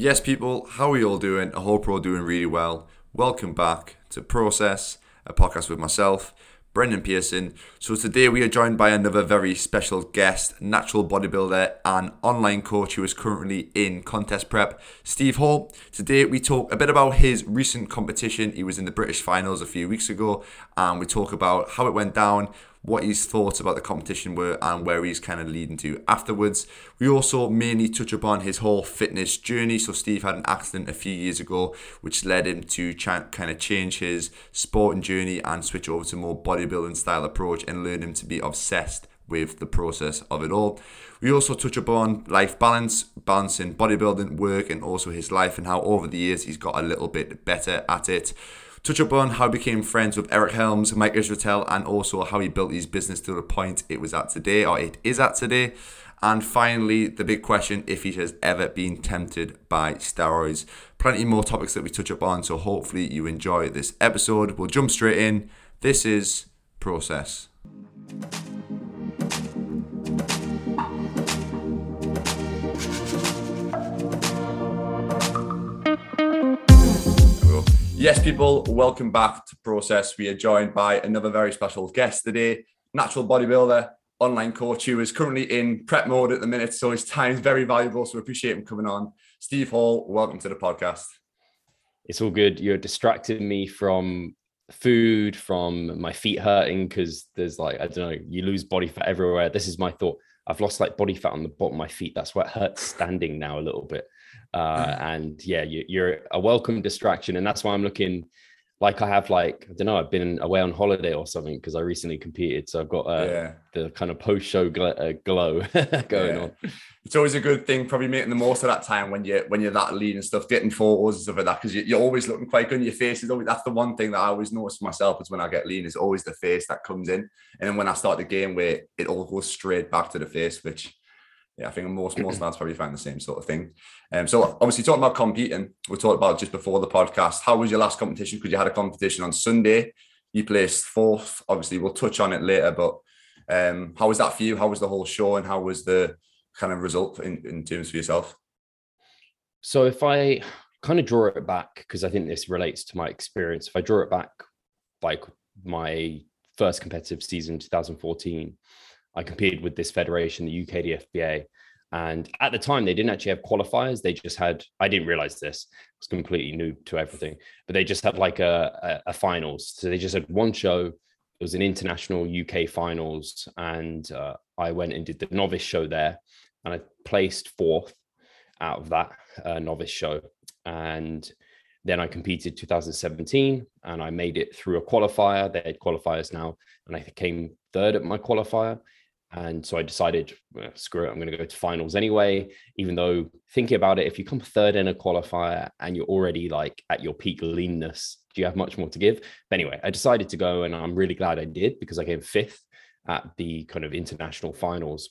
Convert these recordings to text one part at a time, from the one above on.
Yes, people, how are you all doing? I hope we're all doing really well. Welcome back to Process, a podcast with myself, Brendan Pearson. So, today we are joined by another very special guest, natural bodybuilder and online coach who is currently in contest prep, Steve Hall. Today we talk a bit about his recent competition. He was in the British finals a few weeks ago, and we talk about how it went down, what his thoughts about the competition were and where he's kind of leading to afterwards. We also mainly touch upon his whole fitness journey. So Steve had an accident a few years ago, which led him to kind of change his sporting journey and switch over to more bodybuilding style approach and learn him to be obsessed with the process of it all. We also touch upon life balance, balancing bodybuilding, work, and also his life and how over the years he's got a little bit better at it touch upon how he became friends with Eric Helms, Mike Israetel, and also how he built his business to the point it was at today, or it is at today. And finally, the big question if he has ever been tempted by steroids. Plenty more topics that we touch upon, so hopefully you enjoy this episode. We'll jump straight in. This is Process. Yes, people, welcome back to Process. We are joined by another very special guest today, natural bodybuilder, online coach who is currently in prep mode at the minute. So his time is very valuable. So we appreciate him coming on. Steve Hall, welcome to the podcast. It's all good. You're distracting me from food, from my feet hurting because there's like, I don't know, you lose body fat everywhere. This is my thought. I've lost like body fat on the bottom of my feet. That's what hurts standing now a little bit. Uh, mm. and yeah, you, are a welcome distraction, and that's why I'm looking like I have like I don't know I've been away on holiday or something because I recently competed, so I've got uh, yeah. the kind of post show gl- uh, glow going yeah. on. It's always a good thing, probably making the most of that time when you're when you're that lean and stuff, getting photos and stuff like that because you, are always looking quite good. Your face is always that's the one thing that I always notice myself is when I get lean is always the face that comes in, and then when I start the game where it all goes straight back to the face, which yeah, I think most most lads probably find the same sort of thing. Um, so obviously talking about competing, we talked about just before the podcast. How was your last competition? Because you had a competition on Sunday, you placed fourth. Obviously, we'll touch on it later, but um, how was that for you? How was the whole show, and how was the kind of result in, in terms for yourself? So if I kind of draw it back, because I think this relates to my experience, if I draw it back, like my first competitive season, 2014 I competed with this federation, the UKDFBA. And at the time, they didn't actually have qualifiers. They just had, I didn't realize this, it was completely new to everything, but they just had like a, a, a finals. So they just had one show. It was an international UK finals. And uh, I went and did the novice show there. And I placed fourth out of that uh, novice show. And then I competed 2017 and I made it through a qualifier. They had qualifiers now, and I came third at my qualifier. And so I decided, well, screw it, I'm going to go to finals anyway. Even though thinking about it, if you come third in a qualifier and you're already like at your peak leanness, do you have much more to give? But anyway, I decided to go and I'm really glad I did because I came fifth at the kind of international finals.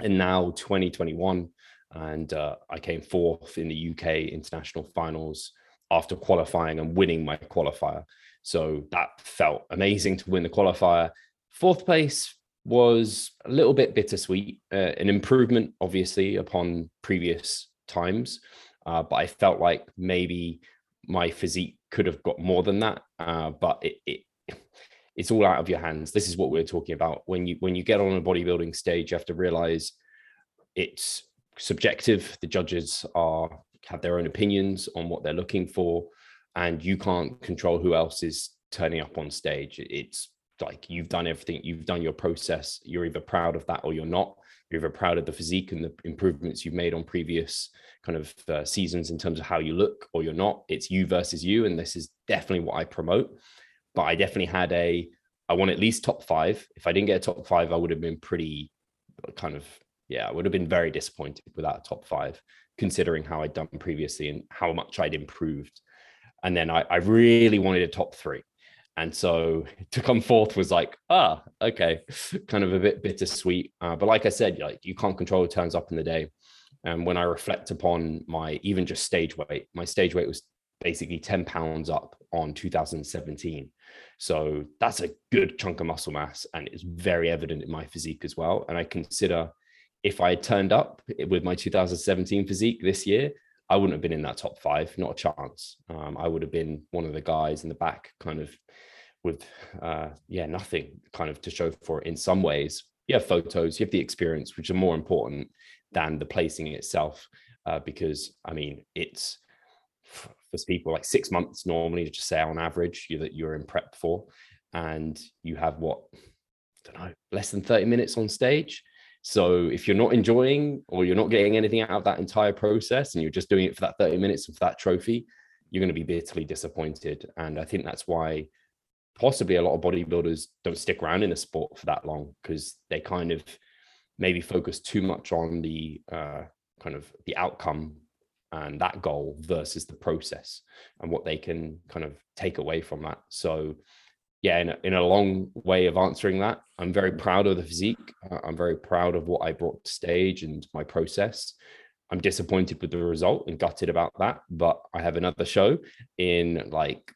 And now 2021, and uh, I came fourth in the UK international finals after qualifying and winning my qualifier. So that felt amazing to win the qualifier. Fourth place was a little bit bittersweet, uh, an improvement, obviously, upon previous times. Uh, but I felt like maybe my physique could have got more than that. Uh, but it, it it's all out of your hands. This is what we're talking about. When you when you get on a bodybuilding stage, you have to realize it's subjective. The judges are have their own opinions on what they're looking for, and you can't control who else is turning up on stage. It's like you've done everything, you've done your process. You're either proud of that or you're not. You're either proud of the physique and the improvements you've made on previous kind of uh, seasons in terms of how you look, or you're not. It's you versus you, and this is definitely what I promote. But I definitely had a, I want at least top five. If I didn't get a top five, I would have been pretty kind of yeah, I would have been very disappointed without a top five, considering how I'd done previously and how much I'd improved. And then I, I really wanted a top three. And so to come fourth was like, ah, okay, kind of a bit bittersweet. Uh, but like I said, like you can't control turns up in the day. And when I reflect upon my even just stage weight, my stage weight was basically 10 pounds up on 2017. So that's a good chunk of muscle mass and it's very evident in my physique as well. And I consider if I had turned up with my 2017 physique this year, I wouldn't have been in that top five, not a chance. Um, I would have been one of the guys in the back, kind of with, uh, yeah, nothing kind of to show for it in some ways. You have photos, you have the experience, which are more important than the placing itself. Uh, because I mean, it's for people like six months normally to just say on average you, that you're in prep for, and you have what I don't know less than 30 minutes on stage so if you're not enjoying or you're not getting anything out of that entire process and you're just doing it for that 30 minutes of that trophy, you're going to be bitterly disappointed. And I think that's why possibly a lot of bodybuilders don't stick around in the sport for that long because they kind of maybe focus too much on the uh, kind of the outcome and that goal versus the process and what they can kind of take away from that. So yeah, in a, in a long way of answering that, I'm very proud of the physique. Uh, I'm very proud of what I brought to stage and my process. I'm disappointed with the result and gutted about that, but I have another show in like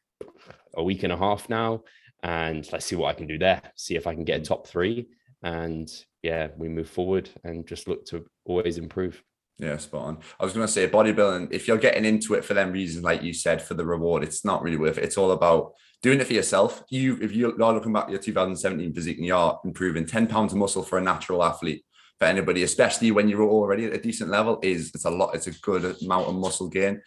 a week and a half now, and let's see what I can do there. See if I can get a mm. top three, and yeah, we move forward and just look to always improve. Yeah, spot on. I was going to say bodybuilding, if you're getting into it for them reasons, like you said, for the reward, it's not really worth it. It's all about doing it for yourself. You, if you're looking back at your 2017 physique and you're improving 10 pounds of muscle for a natural athlete, for anybody, especially when you're already at a decent level, is it's a lot, it's a good amount of muscle gain.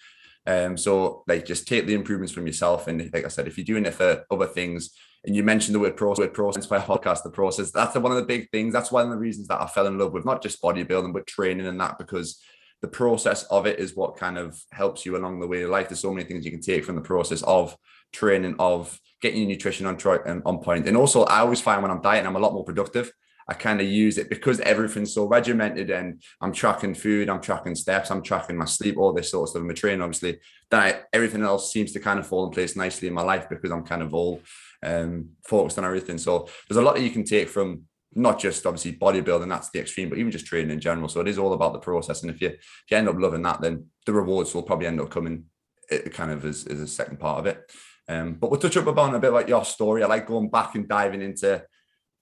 Um, so like just take the improvements from yourself. And like I said, if you're doing it for other things, and you mentioned the word process, word process by podcast, the process. That's one of the big things. That's one of the reasons that I fell in love with not just bodybuilding, but training and that because the process of it is what kind of helps you along the way of life. There's so many things you can take from the process of training, of getting your nutrition on, um, on point. And also, I always find when I'm dieting, I'm a lot more productive. I kind of use it because everything's so regimented and I'm tracking food, I'm tracking steps, I'm tracking my sleep, all this sort of stuff. I'm training, obviously. That everything else seems to kind of fall in place nicely in my life because I'm kind of all um, focused on everything. So there's a lot that you can take from not just obviously bodybuilding, that's the extreme, but even just training in general. So it is all about the process. And if you if you end up loving that, then the rewards will probably end up coming eh, kind of as, as a second part of it. Um, but we'll touch up about a bit like your story. I like going back and diving into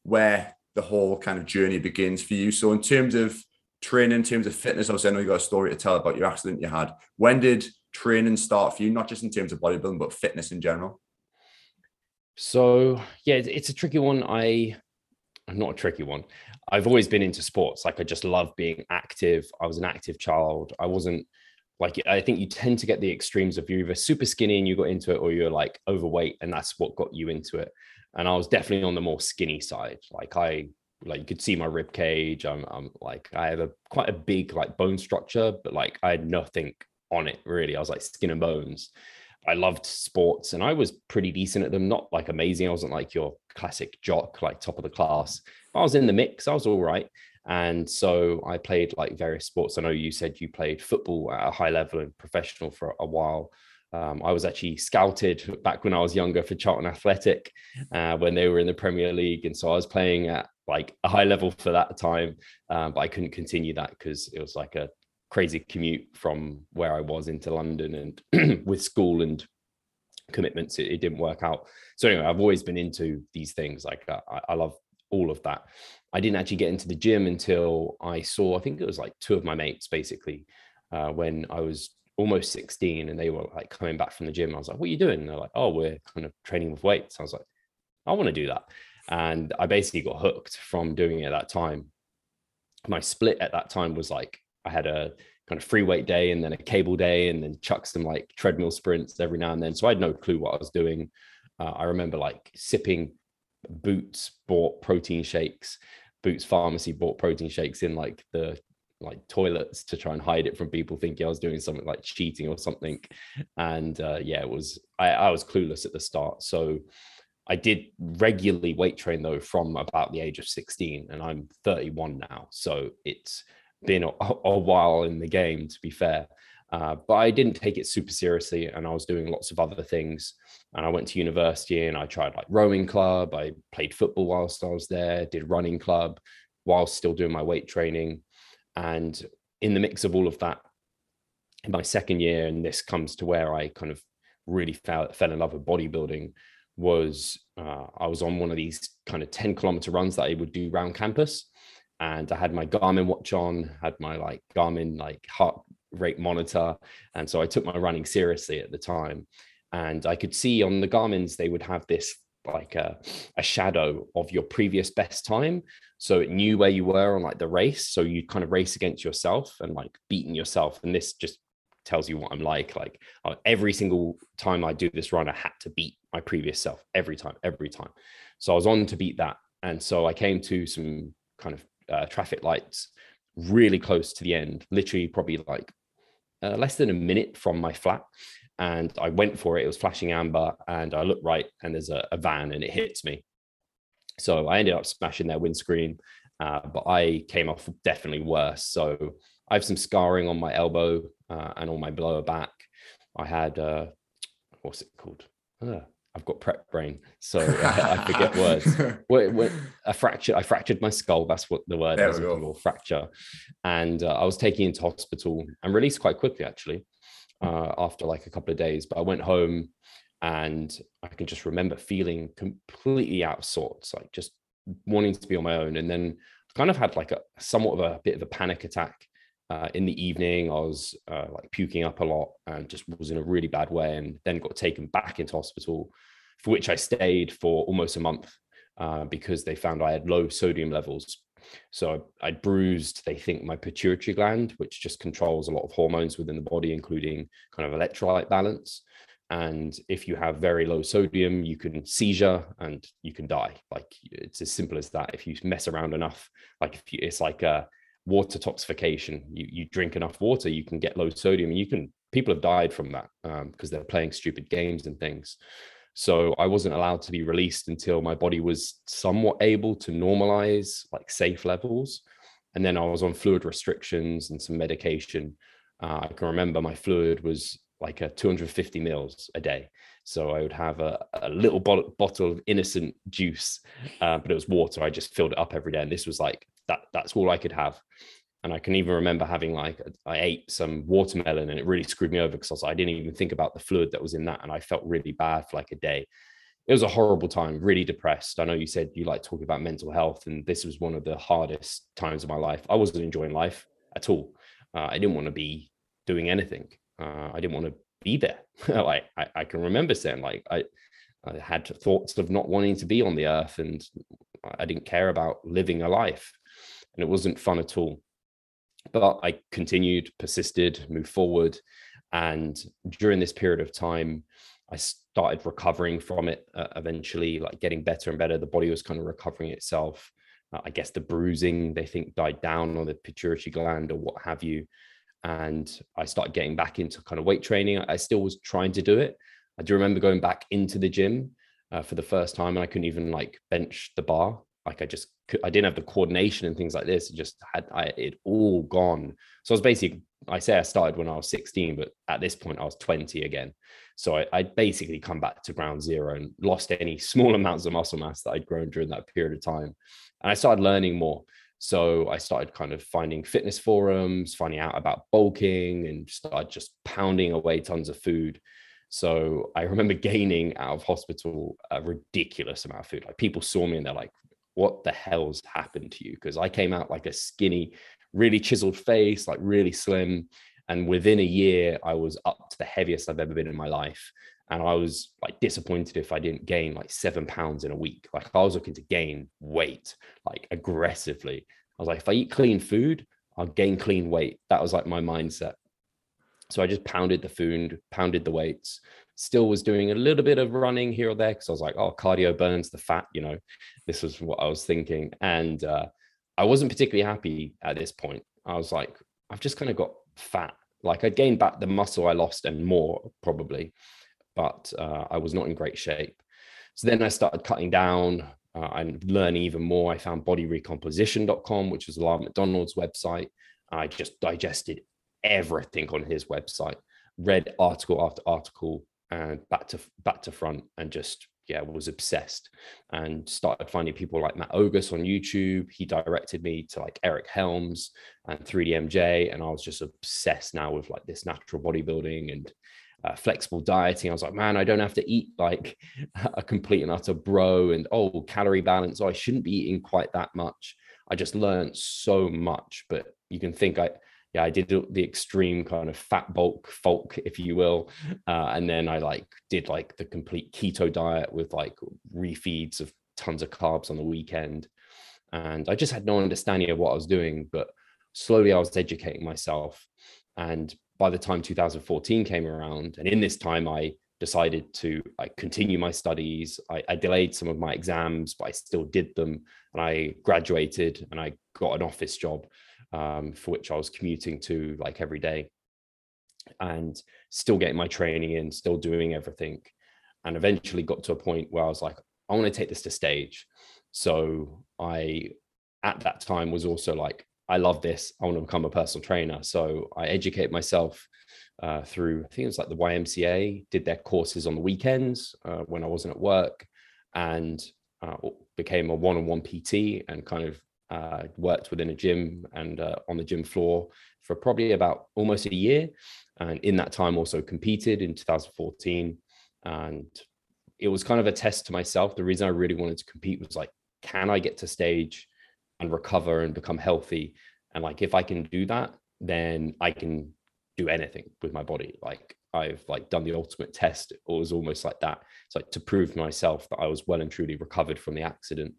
where the whole kind of journey begins for you. So in terms of training, in terms of fitness, obviously I know you got a story to tell about your accident you had. When did training start for you, not just in terms of bodybuilding, but fitness in general? So yeah, it's a tricky one. I not a tricky one. I've always been into sports. Like I just love being active. I was an active child. I wasn't like I think you tend to get the extremes of you're either super skinny and you got into it, or you're like overweight and that's what got you into it. And I was definitely on the more skinny side. Like I like you could see my rib cage. I'm, I'm like I have a quite a big like bone structure, but like I had nothing on it really. I was like skin and bones. I loved sports and I was pretty decent at them, not like amazing. I wasn't like your classic jock, like top of the class. I was in the mix. I was all right. And so I played like various sports. I know you said you played football at a high level and professional for a while. Um, I was actually scouted back when I was younger for Charlton Athletic uh, when they were in the Premier League. And so I was playing at like a high level for that time, um, but I couldn't continue that because it was like a crazy commute from where I was into London and with school and commitments, it, it, didn't work out. So anyway, I've always been into these things. Like I, I love all of that. I didn't actually get into the gym until I saw, I think it was like two of my mates basically, uh, when I was almost 16 and they were like coming back from the gym. I was like, what are you doing? And they're like, oh, we're kind of training with weights. I was like, I want to do that. And I basically got hooked from doing it at that time. My split at that time was like I had a kind of free weight day and then a cable day and then chuck some like treadmill sprints every now and then. So I had no clue what I was doing. Uh, I remember like sipping Boots bought protein shakes. Boots Pharmacy bought protein shakes in like the like toilets to try and hide it from people thinking I was doing something like cheating or something. And uh, yeah, it was I, I was clueless at the start. So I did regularly weight train though from about the age of 16 and I'm 31 now. So it's been a, a while in the game, to be fair. Uh, but I didn't take it super seriously, and I was doing lots of other things. And I went to university, and I tried like rowing club. I played football whilst I was there. Did running club whilst still doing my weight training. And in the mix of all of that, in my second year, and this comes to where I kind of really fell, fell in love with bodybuilding, was uh, I was on one of these kind of 10 kilometer runs that I would do around campus and I had my Garmin watch on, had my like Garmin like heart rate monitor, and so I took my running seriously at the time. And I could see on the Garmin's they would have this like a, a shadow of your previous best time. So it knew where you were on like the race. So you kind of race against yourself and like beating yourself. And this just tells you what i'm like. Like uh, every single time i do this run i had to beat my previous self every time every time. So i was on to beat that. And so i came to some kind of uh, traffic lights really close to the end literally probably like uh, less than a minute from my flat and I went for it. It was flashing amber, and I look right, and there's a, a van, and it hits me. So I ended up smashing their windscreen, uh, but I came off definitely worse. So I have some scarring on my elbow uh, and on my lower back. I had uh, what's it called? Uh, I've got prep brain, so I, I forget words. A fracture. I fractured my skull. That's what the word is. Fracture, and uh, I was taken into hospital and released quite quickly, actually uh, after like a couple of days. But I went home and I can just remember feeling completely out of sorts, like just wanting to be on my own. And then kind of had like a somewhat of a bit of a panic attack uh, in the evening. I was uh, like puking up a lot and just was in a really bad way, and then got taken back into hospital, for which I stayed for almost a month uh, because they found I had low sodium levels so I bruised, they think, my pituitary gland, which just controls a lot of hormones within the body, including kind of electrolyte balance. And if you have very low sodium, you can seizure and you can die. Like it's as simple as that. If you mess around enough, like if you, it's like a water toxification. You you drink enough water, you can get low sodium, and you can. People have died from that because um, they're playing stupid games and things. So I wasn't allowed to be released until my body was somewhat able to normalize like safe levels. And then I was on fluid restrictions and some medication. Uh, I can remember my fluid was like a 250 mils a day. So I would have a, a little bo- bottle of innocent juice, uh, but it was water. I just filled it up every day. And this was like, that, that's all I could have and I can even remember having like I ate some watermelon and it really screwed me over because I, was, I didn't even think about the fluid that was in that and I felt really bad for like a day. It was a horrible time, really depressed. I know you said you like talking about mental health, and this was one of the hardest times of my life. I wasn't enjoying life at all. Uh, I didn't want to be doing anything. Uh, I didn't want to be there. like I, I, can remember saying, like I, I had thoughts of not wanting to be on the earth, and I didn't care about living a life, and it wasn't fun at all but I continued, persisted, moved forward. And during this period of time, I started recovering from it uh, eventually, like getting better and better. The body was kind of recovering itself. Uh, I guess the bruising, they think, died down on the pituitary gland or what have you. And I started getting back into kind of weight training. I still was trying to do it. I do remember going back into the gym uh, for the first time and I couldn't even like bench the bar like I just I didn't have the coordination and things like this. It just had I it all gone. So I was basically I say I started when I was 16, but at this point I was 20 again. So I, I'd basically come back to ground zero and lost any small amounts of muscle mass that I'd grown during that period of time. And I started learning more. So I started kind of finding fitness forums, finding out about bulking, and started just pounding away tons of food. So I remember gaining out of hospital a ridiculous amount of food. Like people saw me and they're like, what the hell's happened to you? Because I came out like a skinny, really chiseled face, like really slim. And within a year, I was up to the heaviest I've ever been in my life. And I was like disappointed if I didn't gain like seven pounds in a week. Like I was looking to gain weight like aggressively. I was like, if I eat clean food, I'll gain clean weight. That was like my mindset. So I just pounded the food, pounded the weights, still was doing a little bit of running here or there because I was like, oh, cardio burns the fat, you know. This was what I was thinking. And uh, I wasn't particularly happy at this point. I was like, I've just kind of got fat. Like I gained back the muscle I lost and more probably, but uh, I was not in great shape. So then I started cutting down uh, and learning even more. I found bodyrecomposition.com, which was Lyle McDonald's website. I just digested everything on his website, read article after article, and back to back to front and just yeah was obsessed and started finding people like Matt Ogus on YouTube. He directed me to like Eric Helms and 3DMJ, and I was just obsessed now with like this natural bodybuilding and uh, flexible dieting. I was like, man, I don't have to eat like a complete and utter bro and oh calorie balance. Oh, I shouldn't be eating quite that much. I just learned so much. But you can think I, yeah, I did the extreme kind of fat bulk folk, if you will, uh, and then I like did like the complete keto diet with like refeeds of tons of carbs on the weekend, and I just had no understanding of what I was doing. But slowly, I was educating myself, and by the time 2014 came around, and in this time, I decided to like continue my studies. I, I, delayed some of my exams, but I still did them, and I graduated and I got an office job um, for which I was commuting to like every day, and still getting my training in, still doing everything, and eventually got to a point where I was like, I want to take this to stage. So I, at that time, was also like, I love this. I want to become a personal trainer. So I educate myself uh, through, I think it was like the YMCA, did their courses on the weekends uh, when I wasn't at work, and uh, became a one on one PT and kind of uh, worked within a gym and uh, on the gym floor for probably about almost a year. And in that time, also competed in 2014. And it was kind of a test to myself. The reason I really wanted to compete was like, can I get to stage and recover and become healthy? And like, if I can do that, then I can do anything with my body. Like I've like done the ultimate test. It was almost like that. It's like to prove myself that I was well and truly recovered from the accident.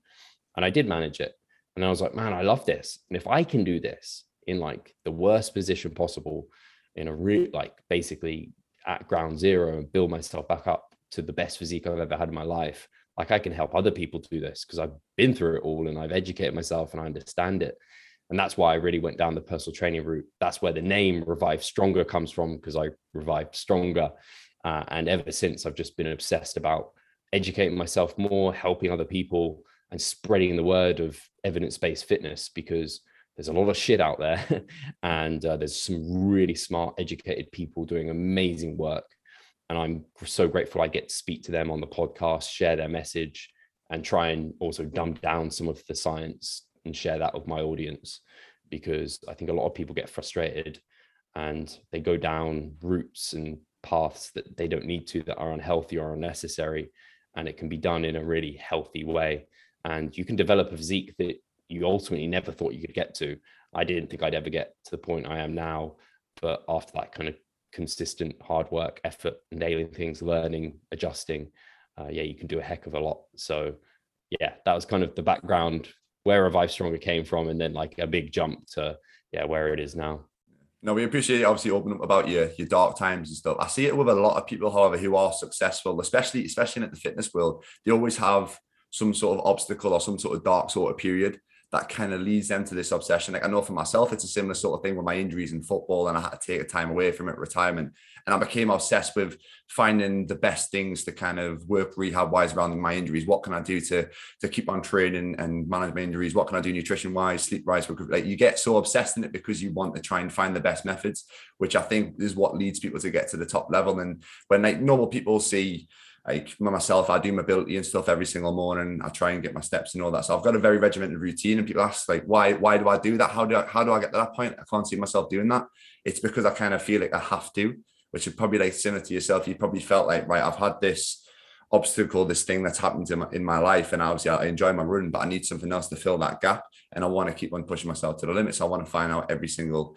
And I did manage it. And I was like, man, I love this. And if I can do this in like the worst position possible, in a real like basically at ground zero and build myself back up to the best physique I've ever had in my life, like I can help other people do this because I've been through it all and I've educated myself and I understand it. And that's why I really went down the personal training route. That's where the name Revive Stronger comes from because I revived stronger. Uh, and ever since, I've just been obsessed about educating myself more, helping other people, and spreading the word of evidence-based fitness because there's a lot of shit out there and uh, there's some really smart educated people doing amazing work. And i'm so grateful i get to speak to them on the podcast share their message and try and also dumb down some of the science and share that with my audience because i think a lot of people get frustrated and they go down routes and paths that they don't need to that are unhealthy or unnecessary and it can be done in a really healthy way and you can develop a physique that you ultimately never thought you could get to. I didn't think I'd ever get to the point I am now, but after that kind of consistent hard work, effort, nailing things, learning, adjusting, uh, yeah, you can do a heck of a lot. So, yeah, that was kind of the background where Revive Stronger came from, and then like a big jump to yeah where it is now. No, we appreciate you obviously opening up about your your dark times and stuff. I see it with a lot of people, however, who are successful, especially especially in the fitness world. They always have some sort of obstacle or some sort of dark sort of period that kind of leads them to this obsession. Like I know for myself, it's a similar sort of thing with my injuries in football, and I had to take a time away from it, retirement, and I became obsessed with finding the best things to kind of work rehab wise around my injuries. What can I do to to keep on training and manage my injuries? What can I do nutrition wise, sleep wise? Like you get so obsessed in it because you want to try and find the best methods, which I think is what leads people to get to the top level. And when like normal people see like myself, I do mobility and stuff every single morning. I try and get my steps and all that. So I've got a very regimented routine. And people ask, like, why, why do I do that? How do I, how do I get to that point? I can't see myself doing that. It's because I kind of feel like I have to, which is probably like similar to yourself. You probably felt like, right, I've had this obstacle, this thing that's happened in my, in my life. And obviously I enjoy my run, but I need something else to fill that gap. And I want to keep on pushing myself to the limit. So I want to find out every single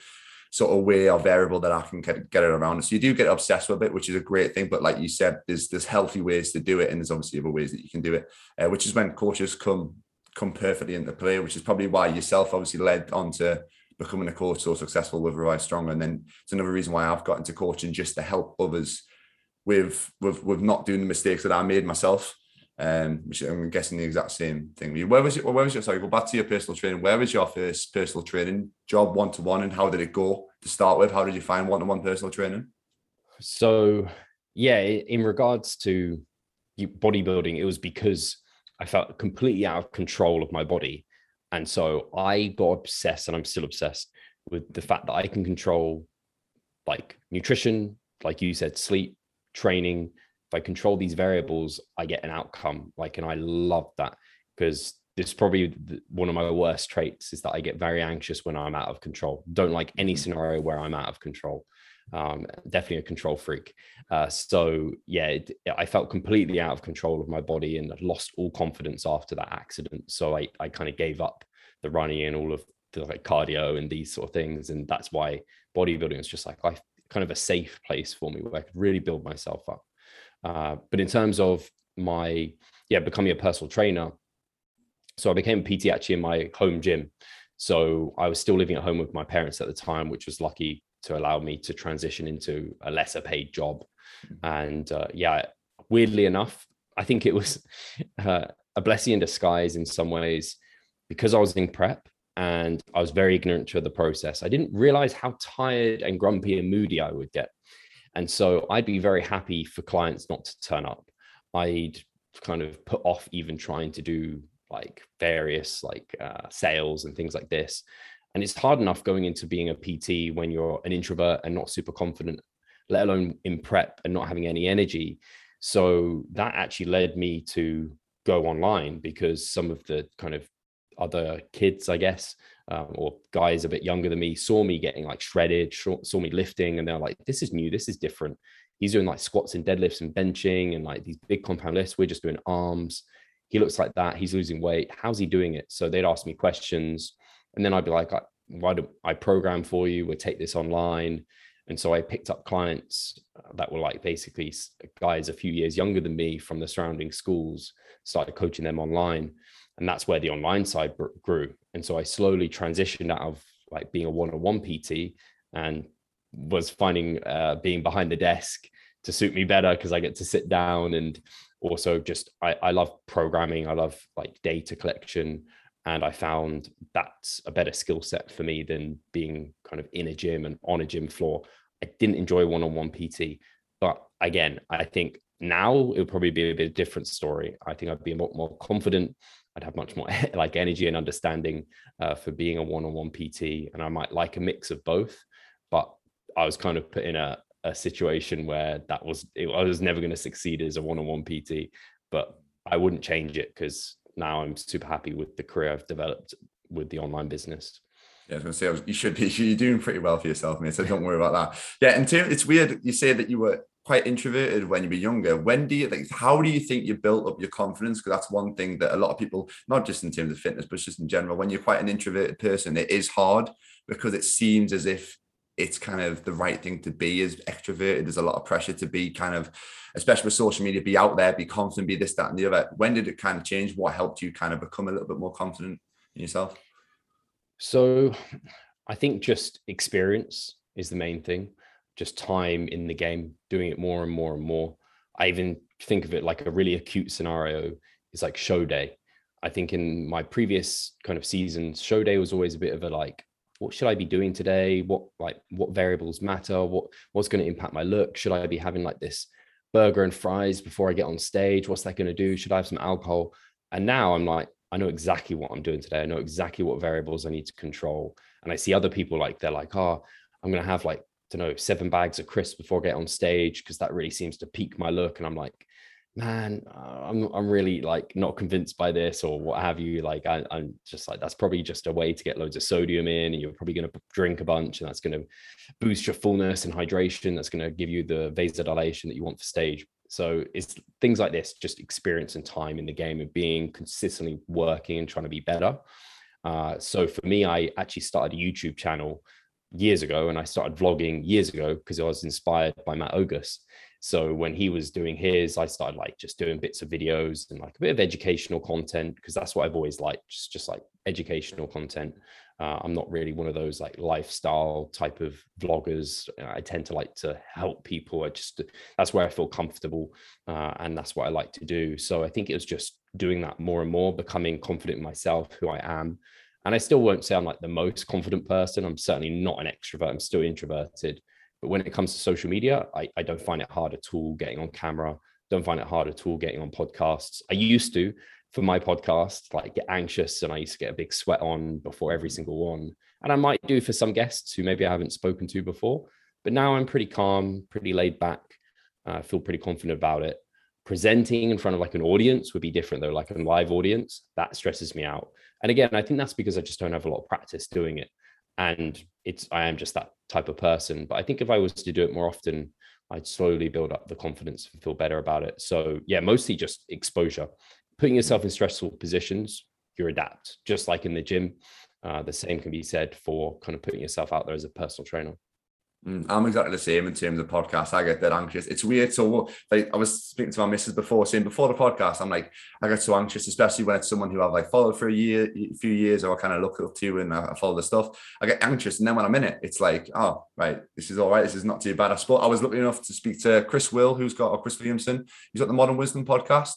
sort of way or variable that I can get, get it around. So you do get obsessed with it, which is a great thing. But like you said, there's there's healthy ways to do it, and there's obviously other ways that you can do it, uh, which is when coaches come come perfectly into play, which is probably why yourself obviously led on to becoming a coach so successful with Revive Stronger. And then it's another reason why I've got into coaching just to help others with with with not doing the mistakes that I made myself um, which I'm guessing the exact same thing. Where was it? Where was your? Sorry, go back to your personal training. Where was your first personal training job, one to one, and how did it go to start with? How did you find one to one personal training? So, yeah, in regards to bodybuilding, it was because I felt completely out of control of my body, and so I got obsessed, and I'm still obsessed with the fact that I can control like nutrition, like you said, sleep, training, if I control these variables, I get an outcome. Like, and I love that because this is probably one of my worst traits is that I get very anxious when I'm out of control. Don't like any mm-hmm. scenario where I'm out of control. Um, definitely a control freak. Uh, so yeah, it, I felt completely out of control of my body and lost all confidence after that accident. So I, I kind of gave up the running and all of the like cardio and these sort of things. And that's why bodybuilding is just like I kind of a safe place for me where I could really build myself up. Uh, but in terms of my yeah becoming a personal trainer, so I became a PT actually in my home gym. So I was still living at home with my parents at the time, which was lucky to allow me to transition into a lesser paid job. And uh, yeah, weirdly enough, I think it was uh, a blessing in disguise in some ways because I was in prep and I was very ignorant to the process. I didn't realize how tired and grumpy and moody I would get. And so I'd be very happy for clients not to turn up. I'd kind of put off even trying to do like various like uh, sales and things like this. And it's hard enough going into being a PT when you're an introvert and not super confident, let alone in prep and not having any energy. So that actually led me to go online because some of the kind of other kids, I guess, um, or guys a bit younger than me, saw me getting like shredded, saw me lifting, and they're like, "This is new. This is different." He's doing like squats and deadlifts and benching and like these big compound lifts. We're just doing arms. He looks like that. He's losing weight. How's he doing it? So they'd ask me questions, and then I'd be like, "Why do I program for you? We'll take this online." And so I picked up clients that were like basically guys a few years younger than me from the surrounding schools, started coaching them online and that's where the online side grew. And so i slowly transitioned out of like being a one-on-one pt and was finding uh, being behind the desk to suit me better because i get to sit down and also just I, I love programming. I love like data collection. And i found that's a better skill set for me than being kind of in a gym and on a gym floor. I didn't enjoy one-on-one pt but again i think now it would probably be a bit different story. I think i'd be a lot more confident I'd have much more like energy and understanding uh, for being a one-on-one PT, and I might like a mix of both. But I was kind of put in a, a situation where that was it, I was never going to succeed as a one-on-one PT, but I wouldn't change it because now I'm super happy with the career I've developed with the online business. Yeah, I was going to say you should be. You're doing pretty well for yourself, mate. So don't worry about that. Yeah, and Tim, it's weird. You say that you were quite introverted when you were younger. When do you like how do you think you built up your confidence? Because that's one thing that a lot of people, not just in terms of fitness, but just in general, when you're quite an introverted person, it is hard because it seems as if it's kind of the right thing to be as extroverted. There's a lot of pressure to be kind of, especially with social media, be out there, be confident, be this, that, and the other. When did it kind of change? What helped you kind of become a little bit more confident in yourself? So I think just experience is the main thing just time in the game, doing it more and more and more. I even think of it like a really acute scenario is like show day. I think in my previous kind of seasons, show day was always a bit of a like, what should I be doing today? What like what variables matter? What what's going to impact my look? Should I be having like this burger and fries before I get on stage? What's that going to do? Should I have some alcohol? And now I'm like, I know exactly what I'm doing today. I know exactly what variables I need to control. And I see other people like they're like, oh, I'm going to have like don't know, seven bags of crisps before I get on stage because that really seems to peak my look. And I'm like, man, uh, I'm I'm really like not convinced by this or what have you. Like I, am just like that's probably just a way to get loads of sodium in, and you're probably going to drink a bunch, and that's going to boost your fullness and hydration. That's going to give you the vasodilation that you want for stage. So it's things like this, just experience and time in the game of being consistently working and trying to be better. Uh, so for me, I actually started a YouTube channel years ago and I started vlogging years ago because I was inspired by Matt Ogus. So when he was doing his, I started like just doing bits of videos and like a bit of educational content because that's what I've always liked, just, just like educational content. Uh, I'm not really one of those like lifestyle type of vloggers. I tend to like to help people. I just that's where I feel comfortable, uh, and that's what I like to do. So I think it was just doing that more and more, becoming confident in myself, who I am, and I still won't say I'm like the most confident person. I'm certainly not an extrovert. I'm still introverted. But when it comes to social media, I, I don't find it hard at all getting on camera. Don't find it hard at all getting on podcasts. I used to for my podcast, like get anxious and I used to get a big sweat on before every single one. And I might do for some guests who maybe I haven't spoken to before. But now I'm pretty calm, pretty laid back. I uh, feel pretty confident about it. Presenting in front of like an audience would be different though, like a live audience, that stresses me out. And again, I think that's because I just don't have a lot of practice doing it. And it's I am just that type of person. But I think if I was to do it more often, I'd slowly build up the confidence and feel better about it. So yeah, mostly just exposure. Putting yourself in stressful positions you adapt. Just like in the gym, uh, the same can be said for kind of putting yourself out there as a personal trainer. Mm, I'm exactly the same in terms of podcasts. I get that anxious. It's weird. So, like, I was speaking to my missus before, saying before the podcast, I'm like, I get so anxious, especially when it's someone who I've like followed for a year, a few years, or I kind of look up to and I follow the stuff. I get anxious, and then when I'm in it, it's like, oh, right, this is all right. This is not too bad. I suppose I was lucky enough to speak to Chris Will, who's got or Chris Williamson, who's got the Modern Wisdom podcast.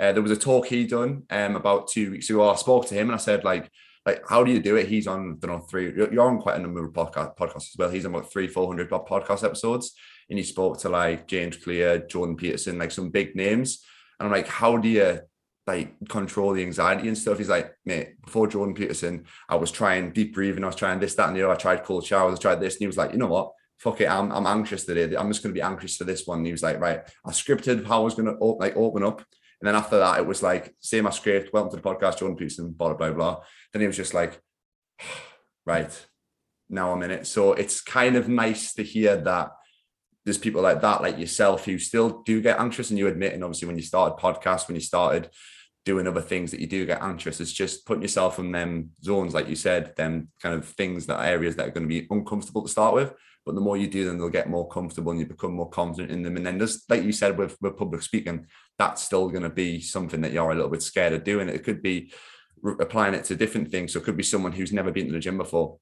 Uh, there was a talk he done um, about two weeks ago. I spoke to him and I said, like, like how do you do it? He's on, I don't know, three. You're on quite a number of podcast podcasts as well. He's on about three, four hundred podcast episodes, and he spoke to like James Clear, Jordan Peterson, like some big names. And I'm like, how do you like control the anxiety and stuff? He's like, mate, before Jordan Peterson, I was trying deep breathing, I was trying this, that, and the other. I tried cold showers, I tried this, and he was like, you know what? Fuck it, I'm, I'm anxious today. I'm just to be anxious for this one. And he was like, right, I scripted how I was to like open up. And then after that, it was like, say my script, welcome to the podcast, Jordan Peterson, blah, blah, blah. Then he was just like, right, now I'm in it. So it's kind of nice to hear that there's people like that, like yourself, who still do get anxious. And you admit, and obviously when you started podcast, when you started doing other things that you do get anxious, it's just putting yourself in them zones, like you said, them kind of things that areas that are going to be uncomfortable to start with. But the more you do them, they'll get more comfortable and you become more confident in them. And then just like you said with, with public speaking, that's still going to be something that you're a little bit scared of doing. It could be applying it to different things. So it could be someone who's never been to the gym before.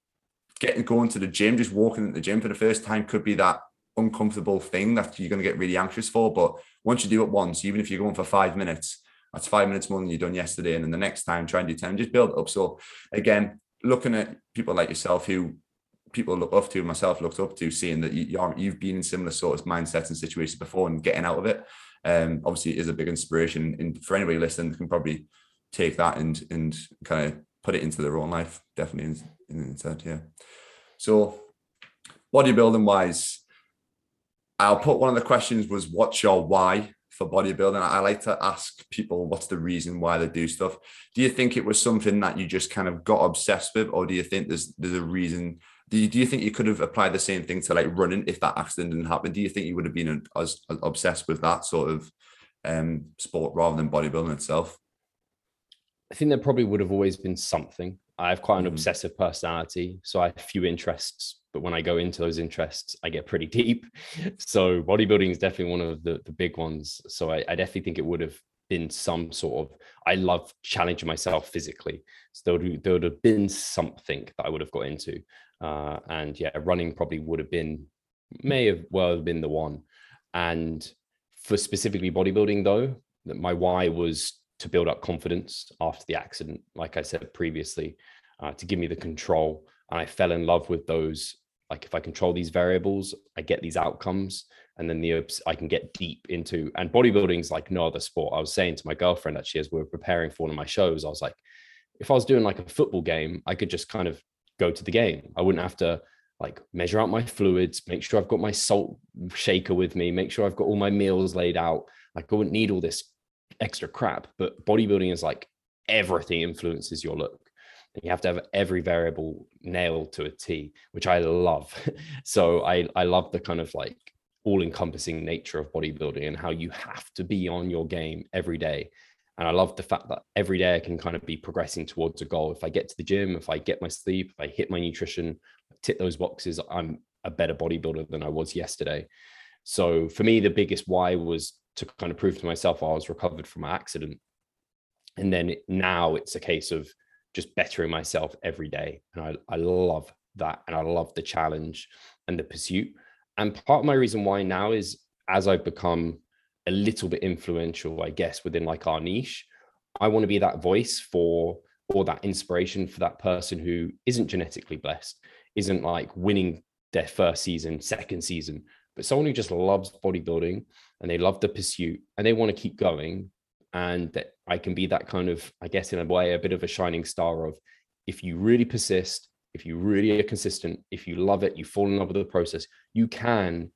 Getting going to the gym, just walking into the gym for the first time could be that uncomfortable thing that you're going to get really anxious for. But once you do it once, even if you're going for five minutes, that's five minutes more than you've done yesterday. And then the next time, try and do 10, just build up. So again, looking at people like yourself who people look up to, myself looked up to, seeing that you, you've been in similar sort of mindsets and situations before and getting out of it. Um, obviously, is a big inspiration. And for anybody listening, can probably take that and and kind of put it into their own life. Definitely in, in instead, yeah. So bodybuilding wise, I'll put one of the questions was what's your why for bodybuilding? I like to ask people what's the reason why they do stuff. Do you think it was something that you just kind of got obsessed with, or do you think there's there's a reason? Do you, do you think you could have applied the same thing to like running if that accident didn't happen? Do you think you would have been as, as obsessed with that sort of um, sport rather than bodybuilding itself? I think there probably would have always been something. I have quite an mm-hmm. obsessive personality, so I have few interests. But when I go into those interests, I get pretty deep. So bodybuilding is definitely one of the, the big ones. So I, I definitely think it would have been some sort of. I love challenging myself physically, so there would, there would have been something that I would have got into. Uh, and yeah, running probably would have been, may have well have been the one. And for specifically bodybuilding, though, that my why was to build up confidence after the accident, like I said previously, uh, to give me the control. And I fell in love with those. Like if I control these variables, I get these outcomes, and then the I can get deep into. And bodybuilding is like no other sport. I was saying to my girlfriend actually as we were preparing for one of my shows, I was like, if I was doing like a football game, I could just kind of go to the game. I wouldn't have to like measure out my fluids, make sure I've got my salt shaker with me, make sure I've got all my meals laid out. Like I wouldn't need all this extra crap. But bodybuilding is like everything influences your look. You have to have every variable nailed to a T, which I love. so I I love the kind of like all-encompassing nature of bodybuilding and how you have to be on your game every day. And I love the fact that every day I can kind of be progressing towards a goal. If I get to the gym, if I get my sleep, if I hit my nutrition, tick those boxes, I'm a better bodybuilder than I was yesterday. So for me, the biggest why was to kind of prove to myself I was recovered from my accident. And then now it's a case of just bettering myself every day. And I, I love that. And I love the challenge and the pursuit. And part of my reason why now is as I've become a little bit influential, I guess, within like our niche, I want to be that voice for or that inspiration for that person who isn't genetically blessed, isn't like winning their first season, second season, but someone who just loves bodybuilding and they love the pursuit and they want to keep going and that i can be that kind of i guess in a way a bit of a shining star of if you really persist if you really are consistent if you love it you fall in love with the process you can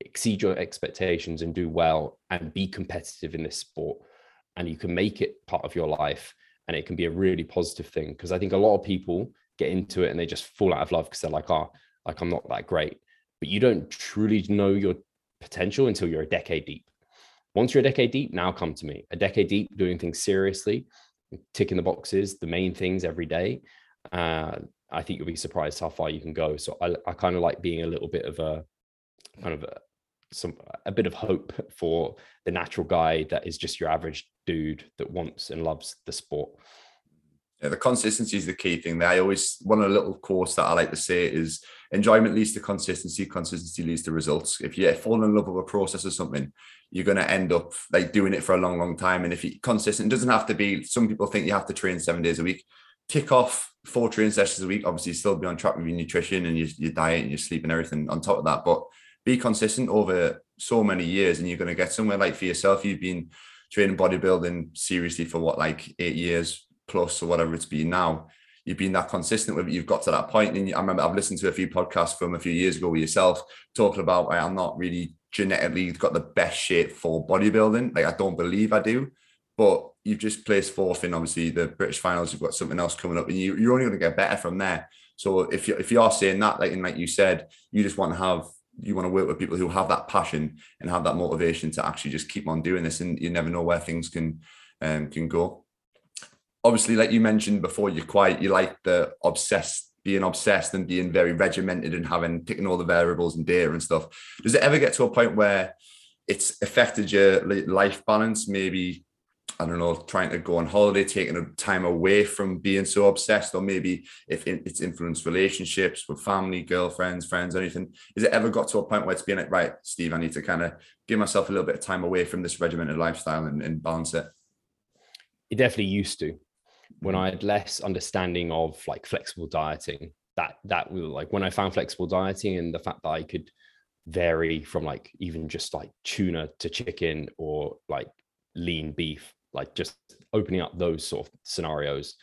exceed your expectations and do well and be competitive in this sport and you can make it part of your life and it can be a really positive thing because i think a lot of people get into it and they just fall out of love because they're like oh like i'm not that great but you don't truly know your potential until you're a decade deep. Once you're a decade deep, now come to me. A decade deep, doing things seriously, ticking the boxes, the main things every day, uh, I think you'll be surprised how far you can go. So I, I kind of like being a little bit of a kind of a, some a bit of hope for the natural guy that is just your average dude that wants and loves the sport. Yeah, the consistency is the key thing. I always one of the little quotes that I like to say is enjoyment leads to consistency, consistency leads to results. If you fall in love with a process or something, you're to end up like doing it for a long, long time. And if you consistent, it doesn't have to be. Some people think you have to train seven days a week. Tick off four training sessions a week. Obviously, still be on track with your nutrition and your, your diet and your sleep and everything on top of that. But be consistent over so many years, and you're to get somewhere. Like for yourself, you've been training bodybuilding seriously for what like eight years plus or whatever it's been now, you've been that consistent with it. You've got to that point. And I remember I've listened to a few podcasts from a few years ago with yourself talking about I'm not really genetically got the best shape for bodybuilding. Like I don't believe I do, but you've just placed fourth in obviously the British finals. You've got something else coming up, and you, you're only going to get better from there. So if you if you are saying that, like and like you said, you just want to have you want to work with people who have that passion and have that motivation to actually just keep on doing this, and you never know where things can um, can go obviously, like you mentioned before, you're quite you like the obsessed, being obsessed and being very regimented and having ticking all the variables and data and stuff. Does it ever get to a point where it's affected your life balance? Maybe I don't know, trying to go on holiday, taking a time away from being so obsessed, or maybe if it's influenced relationships with family, girlfriends, friends, anything. Has it ever got to a point where it's been like, right, Steve, I need to kind of give myself a little bit of time away from this regimented lifestyle and, and balance it? It definitely used to when I had less understanding of like flexible dieting, that that will like when I found flexible dieting and the fact that I could vary from like even just like tuna to chicken or like lean beef, like just opening up those sort of scenarios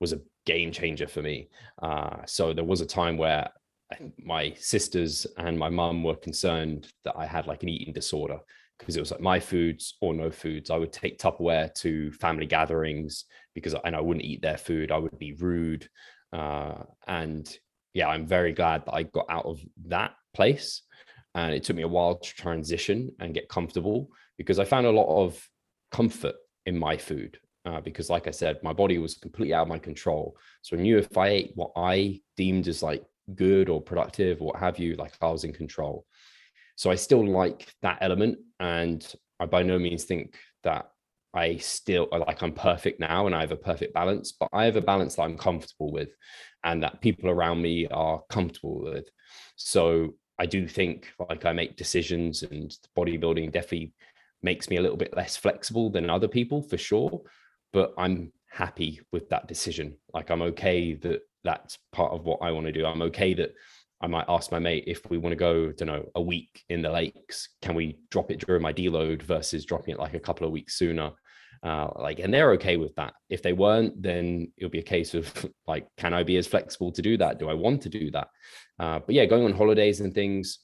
was a game changer for me. Uh, so there was a time where my sisters and my mum were concerned that I had like an eating disorder because it was like my foods or no foods. I would take Tupperware to family gatherings because and I wouldn't eat their food. I would be rude, uh, and yeah, I'm very glad that I got out of that place. And it took me a while to transition and get comfortable because I found a lot of comfort in my food. Uh, because, like I said, my body was completely out of my control. So I knew if I ate what I deemed as like good or productive or what have you, like I was in control. So I still like that element. And I by no means think that I still like I'm perfect now and I have a perfect balance, but I have a balance that I'm comfortable with and that people around me are comfortable with. So I do think like I make decisions and bodybuilding definitely makes me a little bit less flexible than other people for sure, but I'm happy with that decision. Like I'm okay that that's part of what I want to do. I'm okay that I might ask my mate if we want to go, I don't know, a week in the lakes. Can we drop it during my deload versus dropping it like a couple of weeks sooner? Uh, like, and they're okay with that. If they weren't, then it'll be a case of like, can I be as flexible to do that? Do I want to do that? Uh, but yeah, going on holidays and things,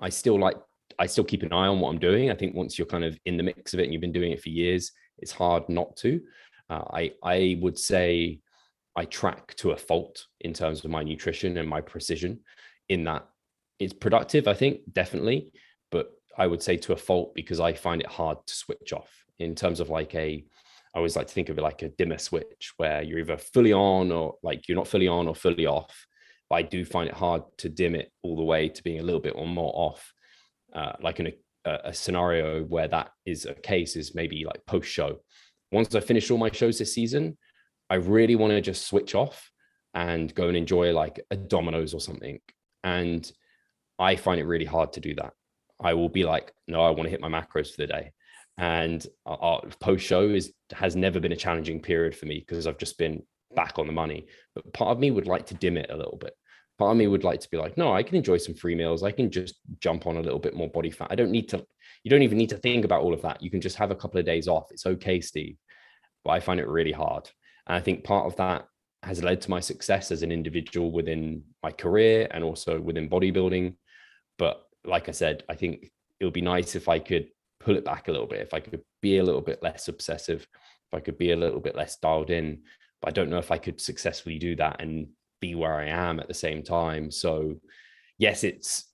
I still like, I still keep an eye on what I'm doing. I think once you're kind of in the mix of it and you've been doing it for years, it's hard not to. Uh, I I would say I track to a fault in terms of my nutrition and my precision. In that it's productive, I think definitely, but I would say to a fault because I find it hard to switch off in terms of like a. I always like to think of it like a dimmer switch where you're either fully on or like you're not fully on or fully off. But I do find it hard to dim it all the way to being a little bit or more off. Uh, like in a, a scenario where that is a case is maybe like post show. Once I finish all my shows this season, I really want to just switch off and go and enjoy like a Domino's or something. And I find it really hard to do that. I will be like, no, I want to hit my macros for the day. And our post show is has never been a challenging period for me because I've just been back on the money. But part of me would like to dim it a little bit. Part of me would like to be like, no, I can enjoy some free meals. I can just jump on a little bit more body fat. I don't need to, you don't even need to think about all of that. You can just have a couple of days off. It's okay, Steve. But I find it really hard. And I think part of that has led to my success as an individual within my career and also within bodybuilding. But like I said, I think it would be nice if I could pull it back a little bit, if I could be a little bit less obsessive, if I could be a little bit less dialed in. But I don't know if I could successfully do that and be where I am at the same time. So, yes, it's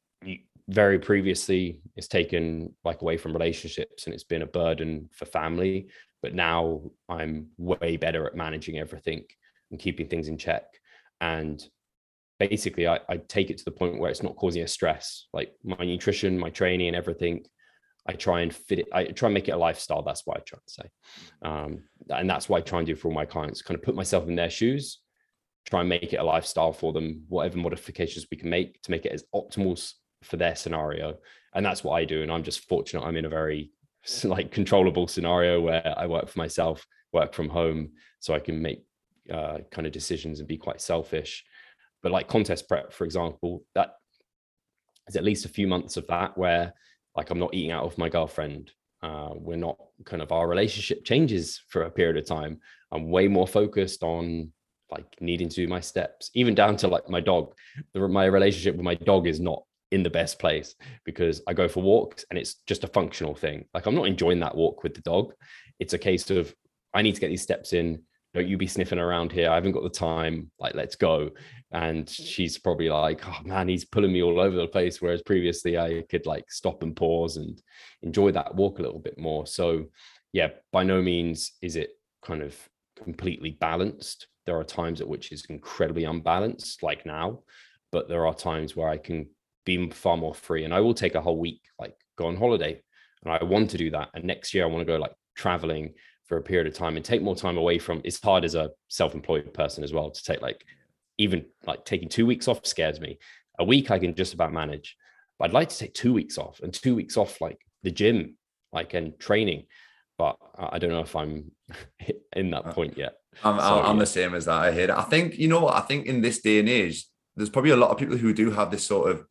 very previously it's taken like away from relationships and it's been a burden for family but now i'm way better at managing everything and keeping things in check. And basically I, I take it to the point where it's not causing a stress. Like my nutrition my training and everything i try and fit it i try and make it a lifestyle. That's what i try to say. Um, and that's what i try and do for all my clients kind of put myself in their shoes try and make it a lifestyle for them whatever modifications we can make to make it as optimal for their scenario. And that's what i do and i'm just fortunate i'm in a very like controllable scenario where i work for myself work from home so i can make uh, kind of decisions and be quite selfish. But like contest prep for example that is at least a few months of that where like i'm not eating out of my girlfriend. Uh, we're not kind of our relationship changes for a period of time. I'm way more focused on like needing to do my steps even down to like my dog. My relationship with my dog is not in the best place because I go for walks and it's just a functional thing. Like I'm not enjoying that walk with the dog. It's a case of I need to get these steps in. Don't you be sniffing around here. I haven't got the time. Like, let's go. And she's probably like, oh man, he's pulling me all over the place. Whereas previously I could like stop and pause and enjoy that walk a little bit more. So, yeah, by no means is it kind of completely balanced. There are times at which it's incredibly unbalanced, like now, but there are times where I can be far more free. And I will take a whole week, like go on holiday. And I want to do that. And next year I want to go like traveling for a period of time and take more time away from it's hard as a self-employed person as well to take like even like taking two weeks off scares me. A week I can just about manage. But I'd like to take two weeks off and two weeks off like the gym, like and training. But I don't know if I'm in that uh, point yet. I'm, so, I'm yeah. the same as that. I hear it. I think you know what I think in this day and age, there's probably a lot of people who do have this sort of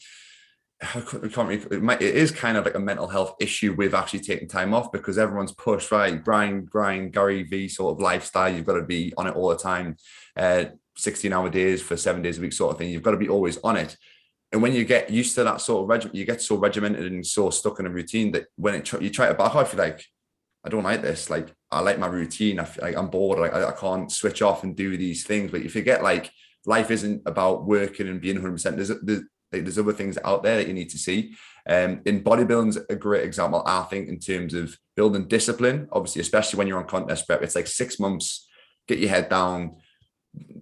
it, might, it is kind of like a mental health issue with actually taking time off because everyone's pushed right Brian Brian Gary V sort of lifestyle you've got to be on it all the time uh 16 hour days for seven days a week sort of thing you've got to be always on it. And when you get used to that sort of regiment you get so regimented and so stuck in a routine that when it you try to back off you're like I don't like this like I like my routine I feel like I'm bored like I, I can't switch off and do these things. But if you forget like life isn't about working and being 100%. There's, there's, there's other things out there that you need to see. Um, in bodybuilding's a great example, I think, in terms of building discipline. Obviously, especially when you're on contest prep, it's like six months. Get your head down.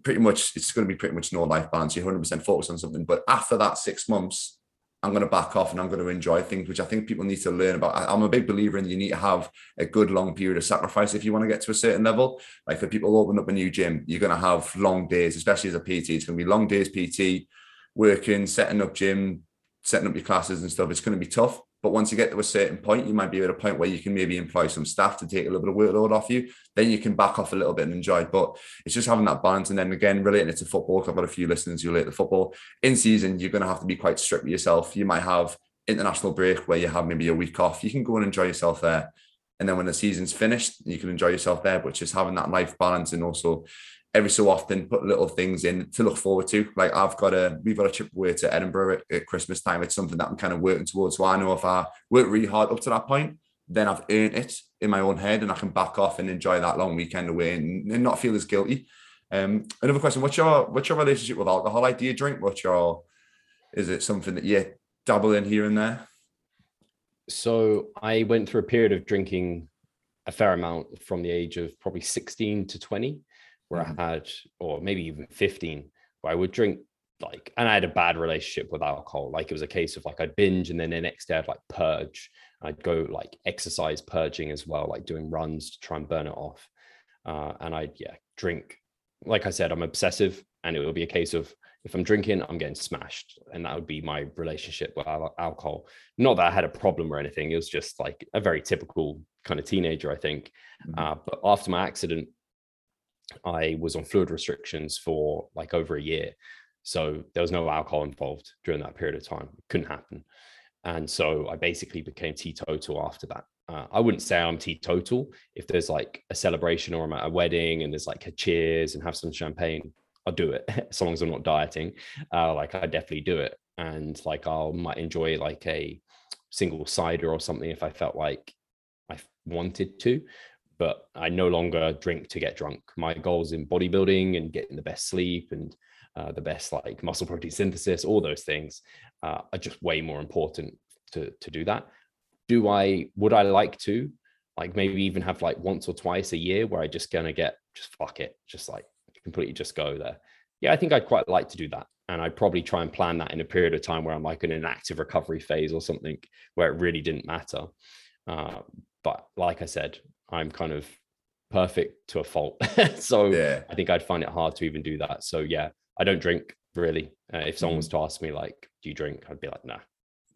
Pretty much, it's going to be pretty much no life balance. You're 100% focused on something. But after that six months, I'm going to back off and I'm going to enjoy things, which I think people need to learn about. I'm a big believer in you need to have a good long period of sacrifice if you want to get to a certain level. Like for people opening up a new gym, you're going to have long days, especially as a PT. It's going to be long days PT, working, setting up gym, setting up your classes and stuff. It's going to be tough. But once you get to a certain point, you might be at a point where you can maybe employ some staff to take a little bit of workload off you. Then you can back off a little bit and enjoy. But it's just having that balance. And then again, relating it to football, because I've got a few listeners who relate to football. In season, you're going to have to be quite strict with yourself. You might have international break where you have maybe a week off. You can go and enjoy yourself there. And then when the season's finished, you can enjoy yourself there. But just having that life balance and also every so often put little things in to look forward to. Like I've got a, we've got a trip away to Edinburgh at, at, Christmas time. It's something that I'm kind of working towards. So I know if I work really hard up to that point, then I've earned it in my own head and I can back off and enjoy that long weekend away and, and not feel as guilty. Um, another question: What's your what's your relationship with alcohol? Like, do you drink? What's your is it something that you dabble in here and there? So I went through a period of drinking a fair amount from the age of probably 16 to 20 where mm-hmm. I had, or maybe even 15, where I would drink like, and I had a bad relationship with alcohol. Like it was a case of like I'd binge and then the next day I'd like purge. I'd go like exercise purging as well, like doing runs to try and burn it off. Uh, and I'd, yeah, drink. Like I said, I'm obsessive and it would be a case of if I'm drinking, I'm getting smashed. And that would be my relationship with alcohol. Not that I had a problem or anything. It was just like a very typical kind of teenager, I think. Mm-hmm. Uh, but after my accident, I was on fluid restrictions for like over a year. So there was no alcohol involved during that period of time. It couldn't happen. And so I basically became teetotal after that. Uh, I wouldn't say I'm teetotal. If there's like a celebration or I'm at a wedding and there's like a cheers and have some champagne, I'll do it as long as I'm not dieting. Uh, like I definitely do it. And like I might enjoy like a single cider or something if I felt like I wanted to but I no longer drink to get drunk. My goals in bodybuilding and getting the best sleep and uh, the best like muscle protein synthesis, all those things uh, are just way more important to to do that. Do I would I like to like maybe even have like once or twice a year where I just gonna get just fuck it, just like completely just go there. Yeah, I think I'd quite like to do that. And I'd probably try and plan that in a period of time where I'm like in an active recovery phase or something where it really didn't matter. Uh, but like I said, I'm kind of perfect to a fault. so yeah. I think I'd find it hard to even do that. So yeah, I don't drink really. Uh, if someone was mm. to ask me like, "Do you drink?" I'd be like, "Nah."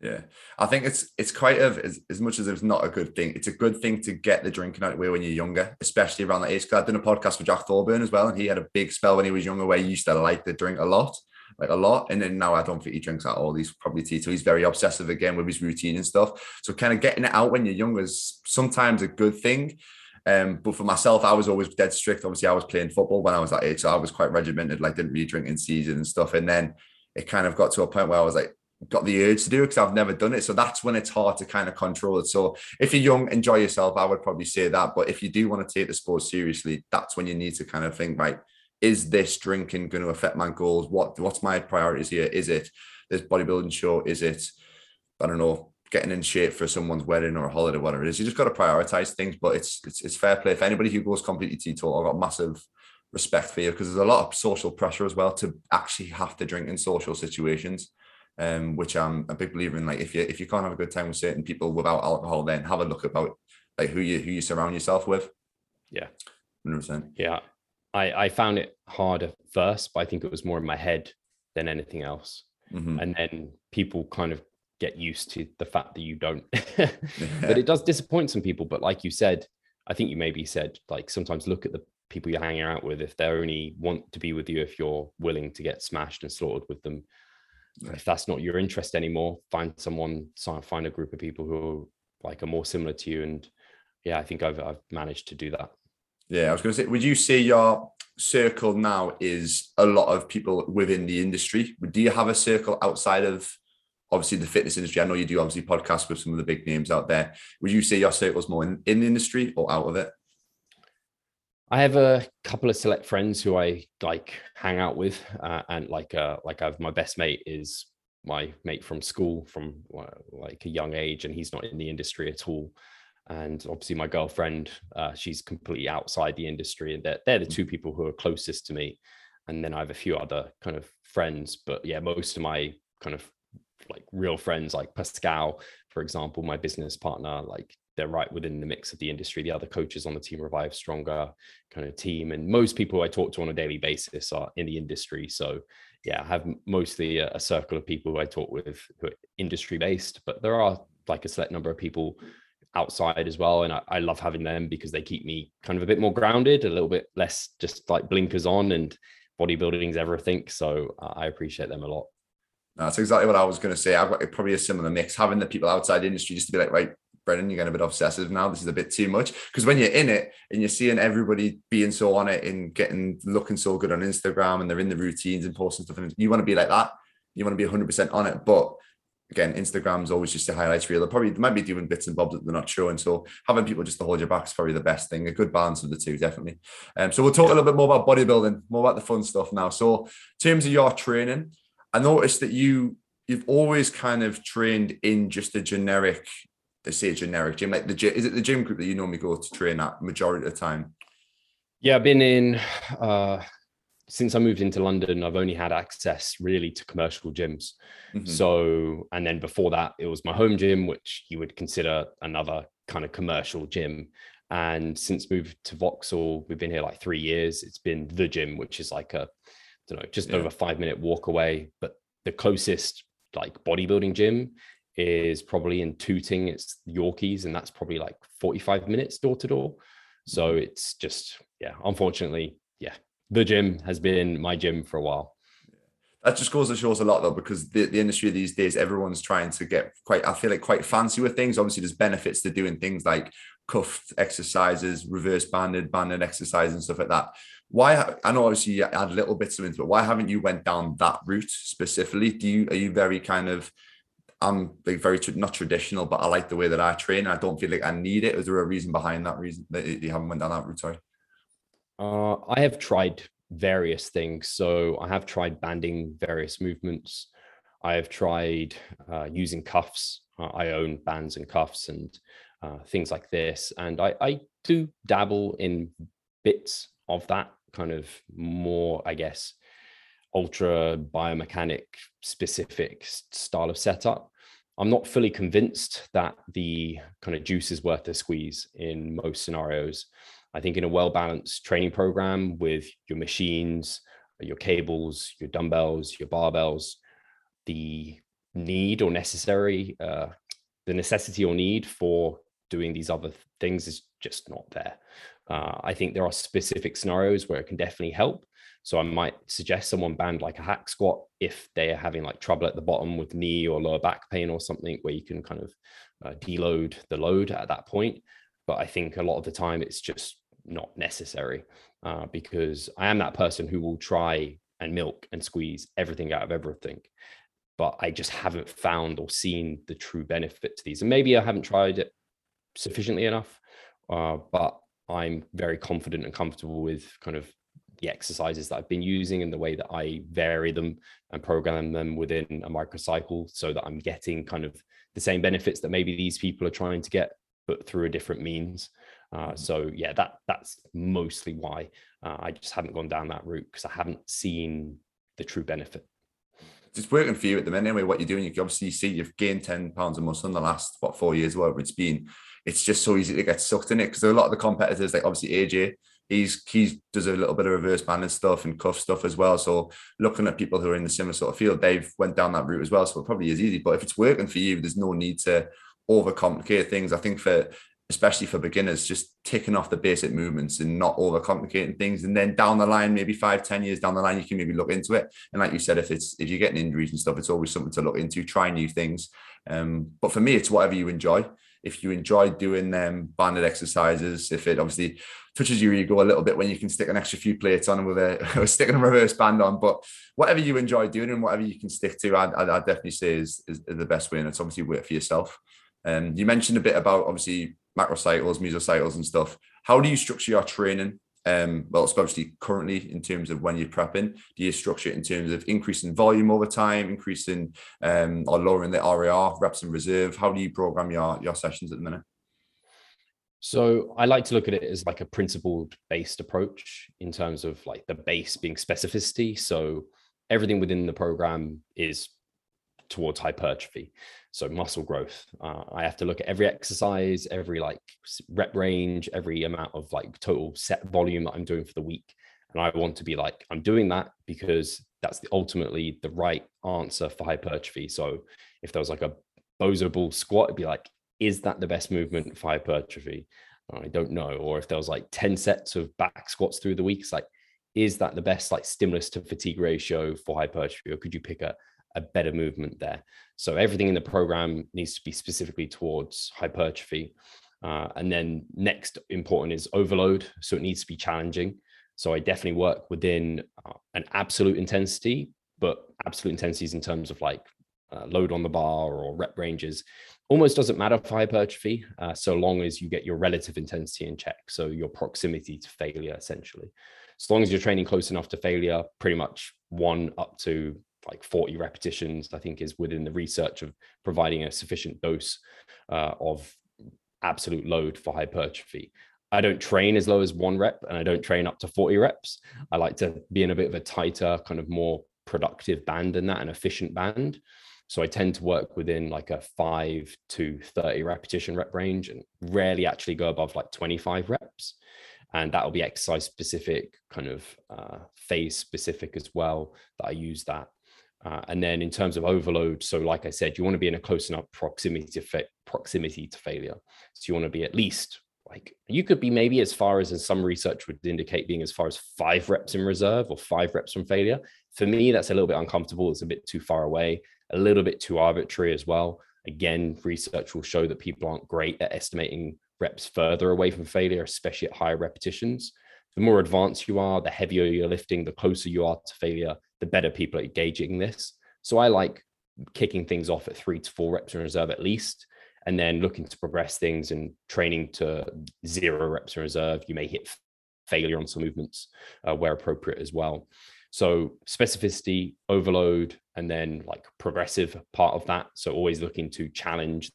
Yeah, I think it's it's quite of as, as much as it's not a good thing. It's a good thing to get the drinking out of the way when you're younger, especially around that age. Because I've done a podcast with Jack Thorburn as well, and he had a big spell when he was younger where he used to like to drink a lot, like a lot. And then now I don't think he drinks at all. He's probably tea. So He's very obsessive again with his routine and stuff. So kind of getting it out when you're younger is sometimes a good thing. Um, but for myself, I was always dead strict. Obviously, I was playing football when I was that age, so I was quite regimented. Like, didn't really drink in season and stuff. And then it kind of got to a point where I was like, got the urge to do it because I've never done it. So that's when it's hard to kind of control it. So if you're young, enjoy yourself. I would probably say that. But if you do want to take the sport seriously, that's when you need to kind of think, right, is this drinking going to affect my goals? What what's my priorities here? Is it this bodybuilding show? Is it, I don't know, getting in shape for someone's wedding or a holiday, whatever it is. You just got to prioritize things, but it's it's, it's fair play. If anybody who goes completely teetotal, I've got massive respect for you because there's a lot of social pressure as well to actually have to drink in social situations. Um, which I'm a big believer in. Like if you if you can't have a good time with certain people without alcohol, then have a look about like who you who you surround yourself with. Yeah. 100%. Yeah. I, I found it harder first, but I think it was more in my head than anything else. Mm-hmm. And then people kind of get used to the fact that you don't. but it does disappoint some people. But like you said, I think you maybe said like sometimes look at the people you're hanging out with if they only want to be with you if you're willing to get smashed and slaughtered with them. Yeah. If that's not your interest anymore, find someone, find a group of people who like are more similar to you. And yeah, I think I've I've managed to do that. Yeah, I was going to say, would you say your circle now is a lot of people within the industry? Do you have a circle outside of obviously the fitness industry. I know you do obviously podcasts with some of the big names out there. Would you say your circle circle's more in, in the industry or out of it? I have a couple of select friends who I like hang out with, uh, and like uh, like I've my best mate is my mate from school from like a young age, and he's not in the industry at all. And obviously, my girlfriend, uh, she's completely outside the industry, and they're, they're the two people who are closest to me. And then I have a few other kind of friends, but yeah, most of my kind of like real friends like Pascal, for example, my business partner, like they're right within the mix of the industry. The other coaches on the team revive stronger kind of team. And most people I talk to on a daily basis are in the industry. So yeah, I have mostly a, a circle of people who I talk with who are industry based, but there are like a select number of people outside as well. And I, I love having them because they keep me kind of a bit more grounded, a little bit less just like blinkers on and bodybuilding is everything. So uh, I appreciate them a lot. That's exactly what I was going to say. I've got probably a similar mix, having the people outside industry just to be like, right, Brendan, you're getting a bit obsessive now. This is a bit too much. Because when you're in it and you're seeing everybody being so on it and getting looking so good on Instagram and they're in the routines and posting stuff, and you want to be like that. You want to be 100% on it. But again, Instagram's always just a highlights reel. They probably they might be doing bits and bobs that they're not showing. So having people just to hold your back is probably the best thing. A good balance of the two, definitely. Um, so we'll talk a little bit more about bodybuilding, more about the fun stuff now. So in terms of your training, I noticed that you you've always kind of trained in just a generic, they say a generic gym, like the gym. Is it the gym group that you normally go to train at majority of the time? Yeah, I've been in uh, since I moved into London. I've only had access really to commercial gyms. Mm-hmm. So, and then before that, it was my home gym, which you would consider another kind of commercial gym. And since moved to Vauxhall, we've been here like three years. It's been the gym, which is like a, I don't know, just yeah. over five minute walk away. But the closest like bodybuilding gym is probably in Tooting. It's Yorkies, and that's probably like 45 minutes door to door. So mm-hmm. it's just, yeah, unfortunately, the gym has been my gym for a while. That just goes to show us a lot though, because the, the industry these days, everyone's trying to get quite, I feel like quite fancy with things. Obviously, there's benefits to doing things like cuffed exercises, reverse banded, banded exercises, and stuff like that why I know obviously you add little bits of it, but why haven't you went down that route specifically? Do you are you very kind of I'm like very not traditional, but I like the way that I train. I don't feel like I need it. Is there a reason behind that reason that you haven't went down that route? Sorry. Uh, I have tried various things. So I have tried banding various movements. I have tried uh, using cuffs. Uh, I own bands and cuffs and uh, things like this. And I, I do dabble in bits of that kind of more, I guess, ultra biomechanic specific style of setup. I'm not fully convinced that the kind of juice is worth the squeeze in most scenarios. I think in a well balanced training program with your machines, your cables, your dumbbells, your barbells, the need or necessary, uh, the necessity or need for doing these other things is just not there. Uh, I think there are specific scenarios where it can definitely help. So I might suggest someone band like a hack squat if they are having like trouble at the bottom with knee or lower back pain or something where you can kind of uh, deload the load at that point. But I think a lot of the time it's just not necessary uh, because I am that person who will try and milk and squeeze everything out of everything. But I just haven't found or seen the true benefit to these. And maybe I haven't tried it sufficiently enough, uh, but I'm very confident and comfortable with kind of the exercises that I've been using and the way that I vary them and program them within a microcycle so that I'm getting kind of the same benefits that maybe these people are trying to get, but through a different means. Uh, so yeah, that that's mostly why uh, I just haven't gone down that route because I haven't seen the true benefit. It's working for you at the minute anyway. What you're doing, you can obviously see you've gained ten pounds of muscle in the last what four years, whatever it's been. It's just so easy to get sucked in it because a lot of the competitors, like obviously AJ, he's he does a little bit of reverse banding stuff and cuff stuff as well. So looking at people who are in the similar sort of field, they've went down that route as well. So it probably is easy. But if it's working for you, there's no need to overcomplicate things. I think for especially for beginners, just ticking off the basic movements and not overcomplicating things. And then down the line, maybe five, ten years down the line, you can maybe look into it. And like you said, if it's if you're getting injuries and stuff, it's always something to look into, try new things. Um, but for me, it's whatever you enjoy. If you enjoy doing them um, banded exercises, if it obviously touches your ego a little bit when you can stick an extra few plates on with a sticking a reverse band on, but whatever you enjoy doing and whatever you can stick to, I'd, I'd definitely say is, is, the best way. And it's obviously work for yourself. Um, you mentioned a bit about obviously macrocycles, mesocycles, and stuff. How do you structure your training? Um, well, especially currently in terms of when you're prepping, do you structure it in terms of increasing volume over time, increasing um, or lowering the RIR, reps and reserve? How do you program your your sessions at the minute? So I like to look at it as like a principled based approach in terms of like the base being specificity. So everything within the program is towards hypertrophy so muscle growth. Uh, i have to look at every exercise every like rep range every amount of like total set volume that i'm doing for the week and i want to be like i'm doing that because that's the ultimately the right answer for hypertrophy. So if there was like a BOSU ball squat it'd be like is that the best movement for hypertrophy? I don't know. Or if there was like 10 sets of back squats through the week it's like is that the best like stimulus to fatigue ratio for hypertrophy? Or could you pick a a better movement there. So everything in the program needs to be specifically towards hypertrophy. Uh, and then next important is overload. So it needs to be challenging. So I definitely work within uh, an absolute intensity, but absolute intensities in terms of like uh, load on the bar or rep ranges almost doesn't matter for hypertrophy uh, so long as you get your relative intensity in check. So your proximity to failure essentially. As long as you're training close enough to failure, pretty much one up to like 40 repetitions, I think is within the research of providing a sufficient dose uh, of absolute load for hypertrophy. I don't train as low as one rep and I don't train up to 40 reps. I like to be in a bit of a tighter, kind of more productive band than that, an efficient band. So I tend to work within like a five to 30 repetition rep range and rarely actually go above like 25 reps. And that will be exercise specific, kind of uh, phase specific as well. That I use that uh, and then in terms of overload, so like I said, you want to be in a close enough proximity to fa- proximity to failure. So you want to be at least like you could be maybe as far as, as some research would indicate being as far as five reps in reserve or five reps from failure. For me, that's a little bit uncomfortable. It's a bit too far away, a little bit too arbitrary as well. Again, research will show that people aren't great at estimating reps further away from failure, especially at higher repetitions. The more advanced you are, the heavier you're lifting, the closer you are to failure, the better people are gauging this. So I like kicking things off at three to four reps in reserve at least, and then looking to progress things and training to zero reps in reserve. You may hit failure on some movements uh, where appropriate as well. So specificity, overload, and then like progressive part of that. So always looking to challenge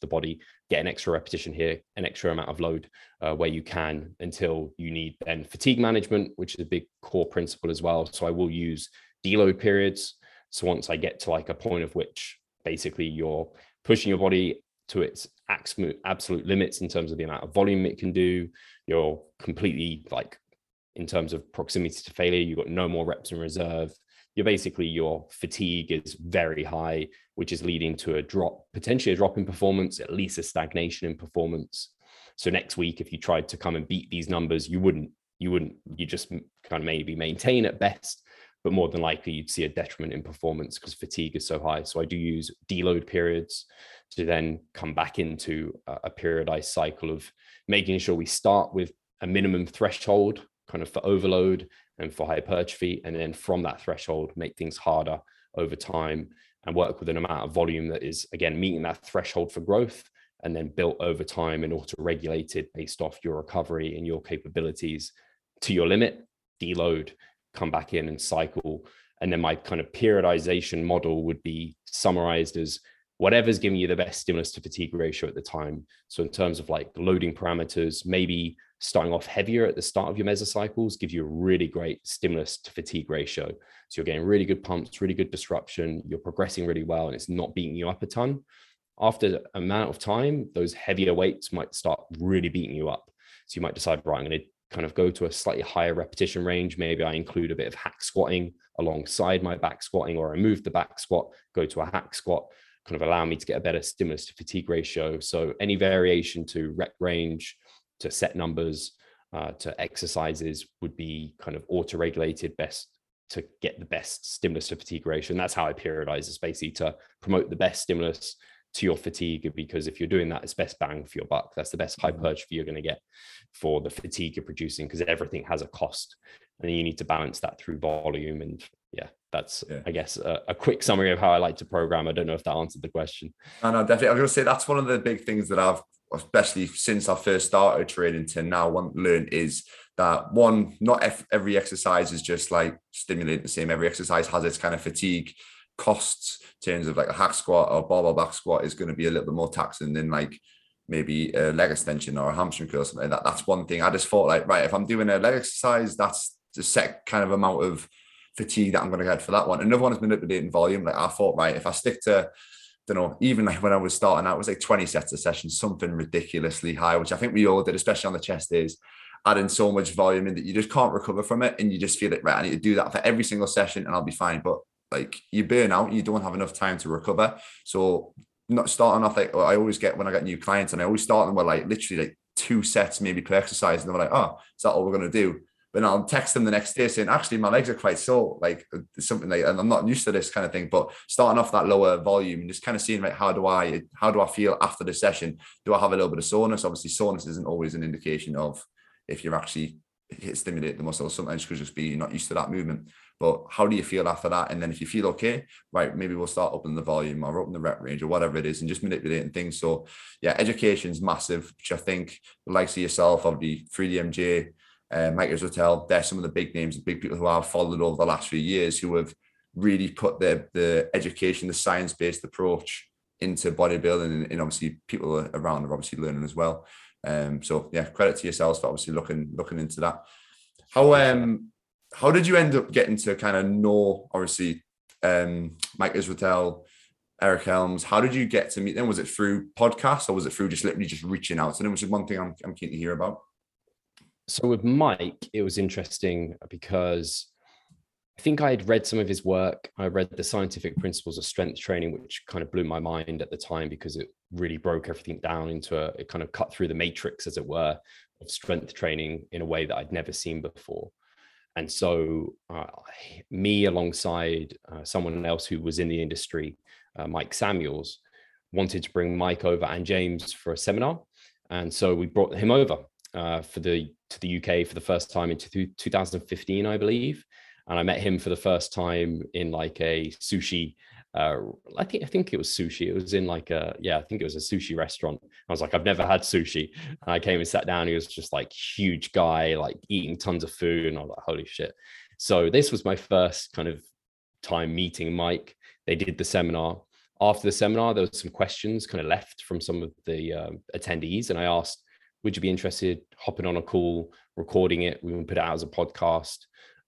the body, get an extra repetition here, an extra amount of load uh, where you can until you need then fatigue management, which is a big core principle as well. So I will use deload periods. So once I get to like a point of which basically you're pushing your body to its absolute limits in terms of the amount of volume it can do, you're completely like in terms of proximity to failure. You've got no more reps in reserve. You're basically your fatigue is very high, which is leading to a drop, potentially a drop in performance, at least a stagnation in performance. So next week, if you tried to come and beat these numbers, you wouldn't. You wouldn't. You just kind of maybe maintain at best, but more than likely you'd see a detriment in performance because fatigue is so high. So I do use deload periods to then come back into a periodized cycle of making sure we start with a minimum threshold kind of for overload and for hypertrophy. And then from that threshold, make things harder over time and work with an amount of volume that is, again, meeting that threshold for growth and then built over time and auto regulated based off your recovery and your capabilities to your limit, deload, come back in and cycle. And then my kind of periodization model would be summarized as whatever's giving you the best stimulus to fatigue ratio at the time. So in terms of like loading parameters, maybe starting off heavier at the start of your mesocycles gives you a really great stimulus to fatigue ratio. So you're getting really good pumps, really good disruption, you're progressing really well, and it's not beating you up a ton. After an amount of time, those heavier weights might start really beating you up. So you might decide, right, I'm going to kind of go to a slightly higher repetition range. Maybe I include a bit of hack squatting alongside my back squatting, or I move the back squat, go to a hack squat, kind of allow me to get a better stimulus to fatigue ratio. So any variation to rep range, to set numbers uh, to exercises would be kind of auto regulated best to get the best stimulus to fatigue ratio. And that's how I periodize is basically to promote the best stimulus to your fatigue because if you're doing that, it's best bang for your buck. That's the best mm-hmm. hypertrophy you're going to get for the fatigue you're producing because everything has a cost. And you need to balance that through volume. And yeah, that's, yeah. I guess, a, a, quick summary of how I like to program. I don't know if that answered the question. No, no, definitely. I was going to say that's one of the big things that I've especially since I first started training to now want to learn is that one, not every exercise is just like stimulating the same. Every exercise has its kind of fatigue costs in terms of like a hack squat or barbell back squat is going to be a little bit more taxing than like maybe a leg extension or a hamstring curl or something like that. That's one thing. I just thought like, right, if I'm doing a leg exercise, that's the set kind of amount of fatigue that I'm going to get for that one. Another one is manipulating volume. Like I thought, right, if I stick to don't know, even like when I was starting out, it was like 20 sets a session, something ridiculously high, which I think we all did, especially on the chest days, adding so much volume in that you just can't recover from it. And you just feel like, right, I need to do that for every single session and I'll be fine. But like you burn out, you don't have enough time to recover. So not starting off like I always get when I get new clients and I always start them with like literally like two sets maybe per exercise. And they're like, oh, is that all we're going to do? But I'll text them the next day saying, actually, my legs are quite sore, like something like, and I'm not used to this kind of thing. But starting off that lower volume and just kind of seeing like, how do I, how do I feel after the session? Do I have a little bit of soreness? Obviously, soreness isn't always an indication of if you're actually stimulate the muscle. Sometimes could just be you're not used to that movement. But how do you feel after that? And then if you feel okay, right, maybe we'll start opening the volume or open the rep range or whatever it is and just manipulating things. So yeah, education is massive, which I think the likes of yourself, obviously 3DMJ, uh, Mike Israetel, they're some of the big names, the big people who I've followed over the last few years who have really put the the education, the science based approach into bodybuilding, and, and, obviously people around are obviously learning as well. Um, so yeah, credit to yourselves for obviously looking looking into that. How um how did you end up getting to kind of know obviously um Mike Israetel, Eric Helms? How did you get to meet them? Was it through podcasts or was it through just literally just reaching out to them? Which is one thing I'm I'm keen to hear about so with Mike, it was interesting because I think I had read some of his work. I read the scientific principles of strength training, which kind of blew my mind at the time because it really broke everything down into a, it kind of cut through the matrix, as it were, of strength training in a way that I'd never seen before. And so, uh, me alongside uh, someone else who was in the industry, uh, Mike Samuels, wanted to bring Mike over and James for a seminar. And so we brought him over uh, for the to the UK for the first time in 2015, I believe. And I met him for the first time in like a sushi uh, I think I think it was sushi. It was in like a yeah, I think it was a sushi restaurant. I was like, I've never had sushi. And I came and sat down. He was just like huge guy, like eating tons of food, and I was like, holy shit. So this was my first kind of time meeting Mike. They did the seminar. After the seminar, there was some questions kind of left from some of the uh, attendees, and I asked, "Would you be interested hopping on a call, recording it? We can put it out as a podcast."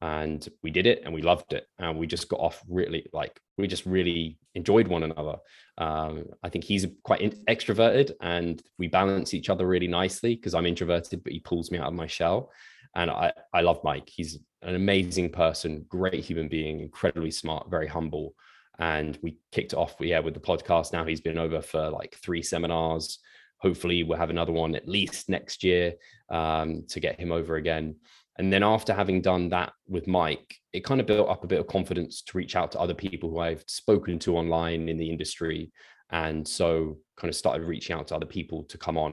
and we did it and we loved it. And we just got off really like we just really enjoyed one another. Um, i think he's quite extroverted and we balance each other really nicely because i'm introverted but he pulls me out of my shell. And i i love mike. He's an amazing person great human being incredibly smart very humble. And we kicked off yeah with the podcast. Now he's been over for like three seminars hopefully we'll have another one at least next year um, to get him over again and then after having done that with Mike, it kind of built up a bit of confidence to reach out to other people who I've spoken to online in the industry. And so kind of started reaching out to other people to come on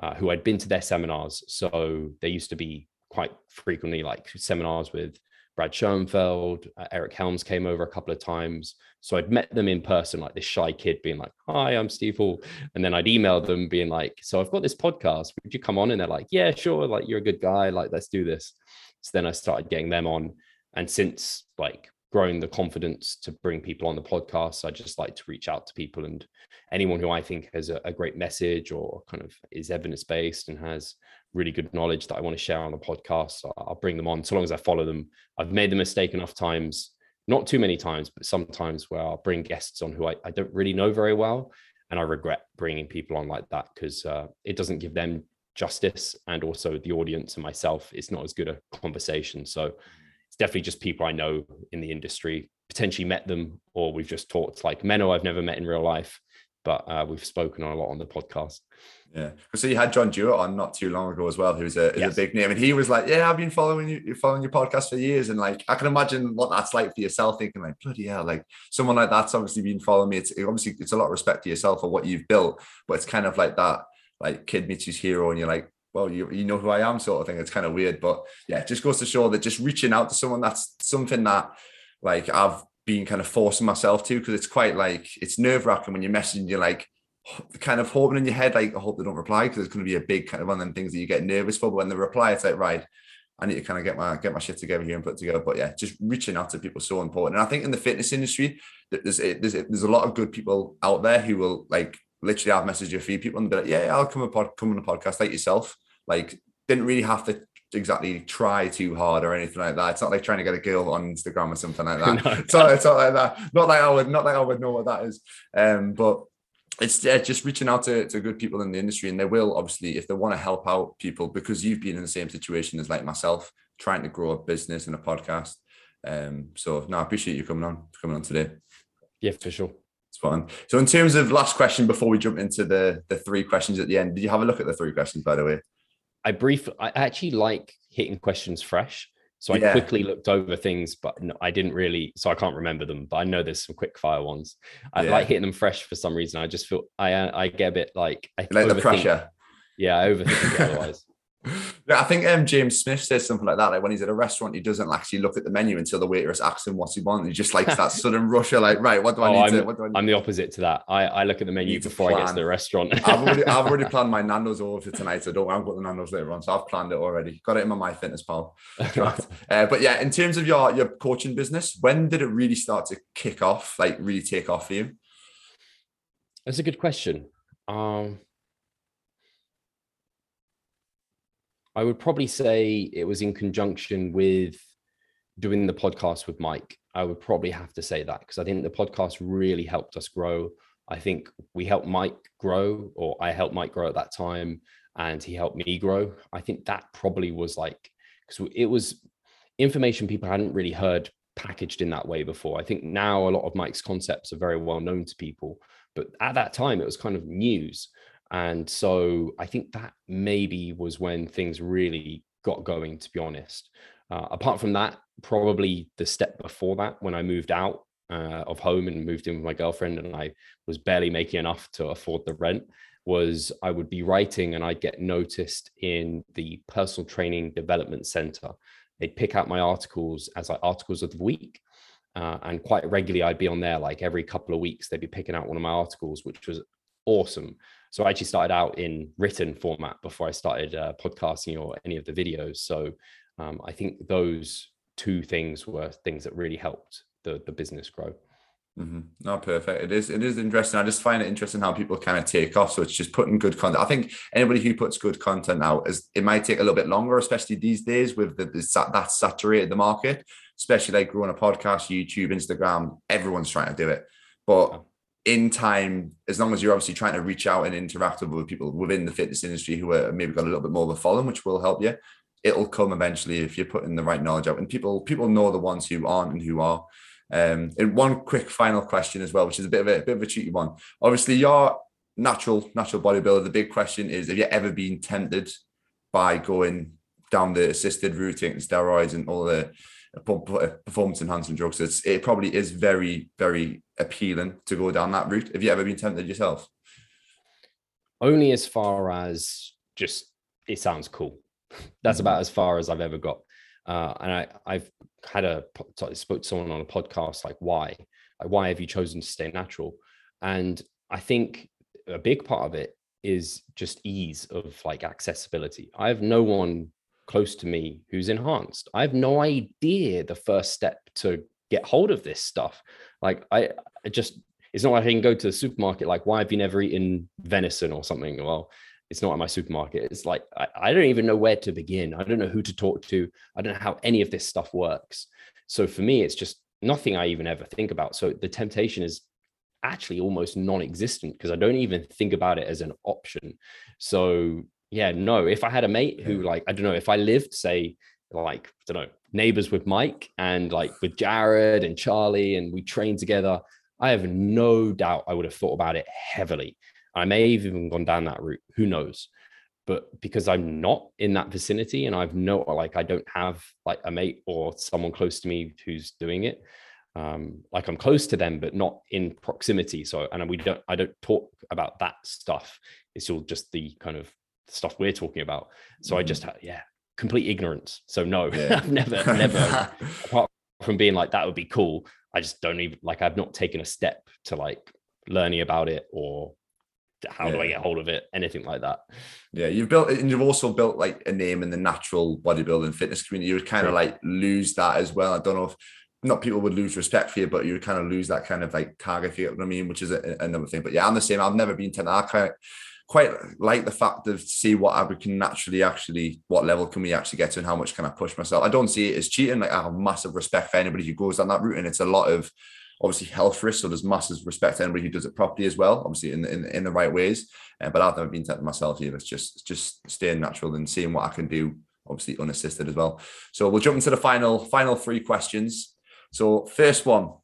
uh, who I'd been to their seminars. So there used to be quite frequently like seminars with Brad Schoenfeld, uh, Eric Helms came over a couple of times. So I'd met them in person, like this shy kid being like, Hi, I'm Steve Hall. And then I'd email them being like, So I've got this podcast. Would you come on? And they're like, Yeah, sure. Like, you're a good guy. Like, let's do this. So then I started getting them on. And since like growing the confidence to bring people on the podcast, I just like to reach out to people and anyone who I think has a, a great message or kind of is evidence based and has really good knowledge that I want to share on the podcast. I'll bring them on so long as I follow them. I've made the mistake enough times, not too many times, but sometimes where I'll bring guests on who I, I don't really know very well. And I regret bringing people on like that because uh, it doesn't give them justice and also the audience and myself. It's not as good a conversation. So it's definitely just people I know in the industry, potentially met them or we've just talked like Menno I've never met in real life, but uh, we've spoken a lot on the podcast. Yeah, so you had John Dewar on not too long ago as well, who's a, yes. a big name, and he was like, "Yeah, I've been following you, following your podcast for years," and like I can imagine what that's like for yourself, thinking like, "Bloody hell!" Like someone like that's obviously been following me. It's obviously it's a lot of respect to yourself for what you've built, but it's kind of like that, like kid meets his hero, and you're like, "Well, you you know who I am," sort of thing. It's kind of weird, but yeah, it just goes to show that just reaching out to someone that's something that like I've been kind of forcing myself to because it's quite like it's nerve wracking when you're messaging, you're like kind of hoping in your head, like, I hope they don't reply because it's going to be a big kind of one of them things that you get nervous for. But when they reply, it's like, right, I need to kind of get my get my shit together here and put together. But yeah, just reaching out to people is so important. And I think in the fitness industry, there's there's there's a lot of good people out there who will like literally have messaged a few people and be like, yeah, I'll come a pod, come on a podcast like yourself. Like didn't really have to exactly try too hard or anything like that. It's not like trying to get a girl on Instagram or something like that. no. it's, not, it's not like that. Not like I would not like I would know what that is. Um, but it's just reaching out to, to good people in the industry and they will obviously if they want to help out people because you've been in the same situation as like myself trying to grow a business and a podcast um so no i appreciate you coming on coming on today. Yeah for sure. It's fun so in terms of last question before we jump into the the three questions at the end did you have a look at the three questions by the way? I brief i actually like hitting questions fresh so I quickly looked over things, but I didn't really, so I can't remember them. But I know there's some quick fire ones. I yeah. like hitting them fresh for some reason. I just feel I I get a bit like I like the pressure. Yeah, I overthink otherwise. Yeah, I think um, James Smith says something like that. Like when he's at a restaurant, he doesn't actually look at the menu until the waitress asks him what he wants. He just likes that sudden rush of like, right, what do I oh, need I'm, to? What do I need? I'm the opposite to that. I, I look at the menu before I get to the restaurant. I've, already, I've already planned my Nando's order for tonight, so don't I've got the Nando's later on. So I've planned it already. Got it in my my fitness MyFitnessPal. uh, but yeah, in terms of your your coaching business, when did it really start to kick off? Like really take off for you? That's a good question. Um, I would probably say it was in conjunction with doing the podcast with Mike. I would probably have to say that because I think the podcast really helped us grow. I think we helped Mike grow, or I helped Mike grow at that time, and he helped me grow. I think that probably was like because it was information people hadn't really heard packaged in that way before. I think now a lot of Mike's concepts are very well known to people, but at that time it was kind of news. And so I think that maybe was when things really got going, to be honest. Uh, apart from that, probably the step before that, when I moved out uh, of home and moved in with my girlfriend, and I was barely making enough to afford the rent, was I would be writing and I'd get noticed in the personal training development center. They'd pick out my articles as like articles of the week. Uh, and quite regularly, I'd be on there like every couple of weeks. They'd be picking out one of my articles, which was awesome. So I actually started out in written format before I started uh, podcasting or any of the videos. So um, I think those two things were things that really helped the the business grow. Mm-hmm. No, perfect. It is. It is interesting. I just find it interesting how people kind of take off. So it's just putting good content. I think anybody who puts good content out is it might take a little bit longer, especially these days with the, the that saturated the market. Especially like growing a podcast, YouTube, Instagram. Everyone's trying to do it, but in time, as long as you're obviously trying to reach out and interact with people within the fitness industry who are maybe got a little bit more of a following, which will help you, it'll come eventually if you're putting the right knowledge out. And people people know the ones who aren't and who are. Um, and one quick final question as well, which is a bit of a, a bit of a cheeky one. Obviously, you're natural natural bodybuilder. The big question is: Have you ever been tempted by going down the assisted route, taking steroids and all the performance enhancing drugs? It's, it probably is very very appealing to go down that route. Have you ever been tempted yourself? Only as far as just it sounds cool. That's mm-hmm. about as far as I've ever got. Uh, and I, I've had a spoke to someone on a podcast like why, like why have you chosen to stay natural? And I think a big part of it is just ease of like accessibility. I have no one close to me who's enhanced. I have no idea the first step to get hold of this stuff. Like I, I just it's not like I can go to the supermarket like why have you never eaten venison or something? Well, it's not at my supermarket. It's like I, I don't even know where to begin. I don't know who to talk to. I don't know how any of this stuff works. So for me, it's just nothing I even ever think about. So the temptation is actually almost non-existent because I don't even think about it as an option. So yeah, no. If I had a mate who like I don't know if I lived say like I don't know neighbors with Mike and like with Jared and Charlie and we trained together, I have no doubt I would have thought about it heavily. I may have even gone down that route. Who knows? But because I'm not in that vicinity and I've no like I don't have like a mate or someone close to me who's doing it. Um, like I'm close to them, but not in proximity. So and we don't I don't talk about that stuff. It's all just the kind of stuff we're talking about. So mm-hmm. I just had yeah, complete ignorance. So no, yeah. I've never, never apart from being like that would be cool. I just don't even like I've not taken a step to like learning about it or how yeah. do I get hold of it? Anything like that. Yeah, you've built and you've also built like a name in the natural bodybuilding fitness community. You would kind of like lose that as well. I don't know if not people would lose respect for you, but you would kind of lose that kind of like tag if you get what I mean, which is a, another thing. But yeah, I'm the same. I've never been to kind of quite like the fact of see what I can naturally actually what level can we actually get to and how much can I push myself. I don't see it as cheating. Like I have massive respect for anybody who goes down that route, and it's a lot of obviously health risks. So there's massive respect to anybody who does it properly as well, obviously in in, in the right ways. Uh, but I've never been tempted myself either. It's just just staying natural and seeing what I can do, obviously unassisted as well. So we'll jump into the final final three questions. So first one,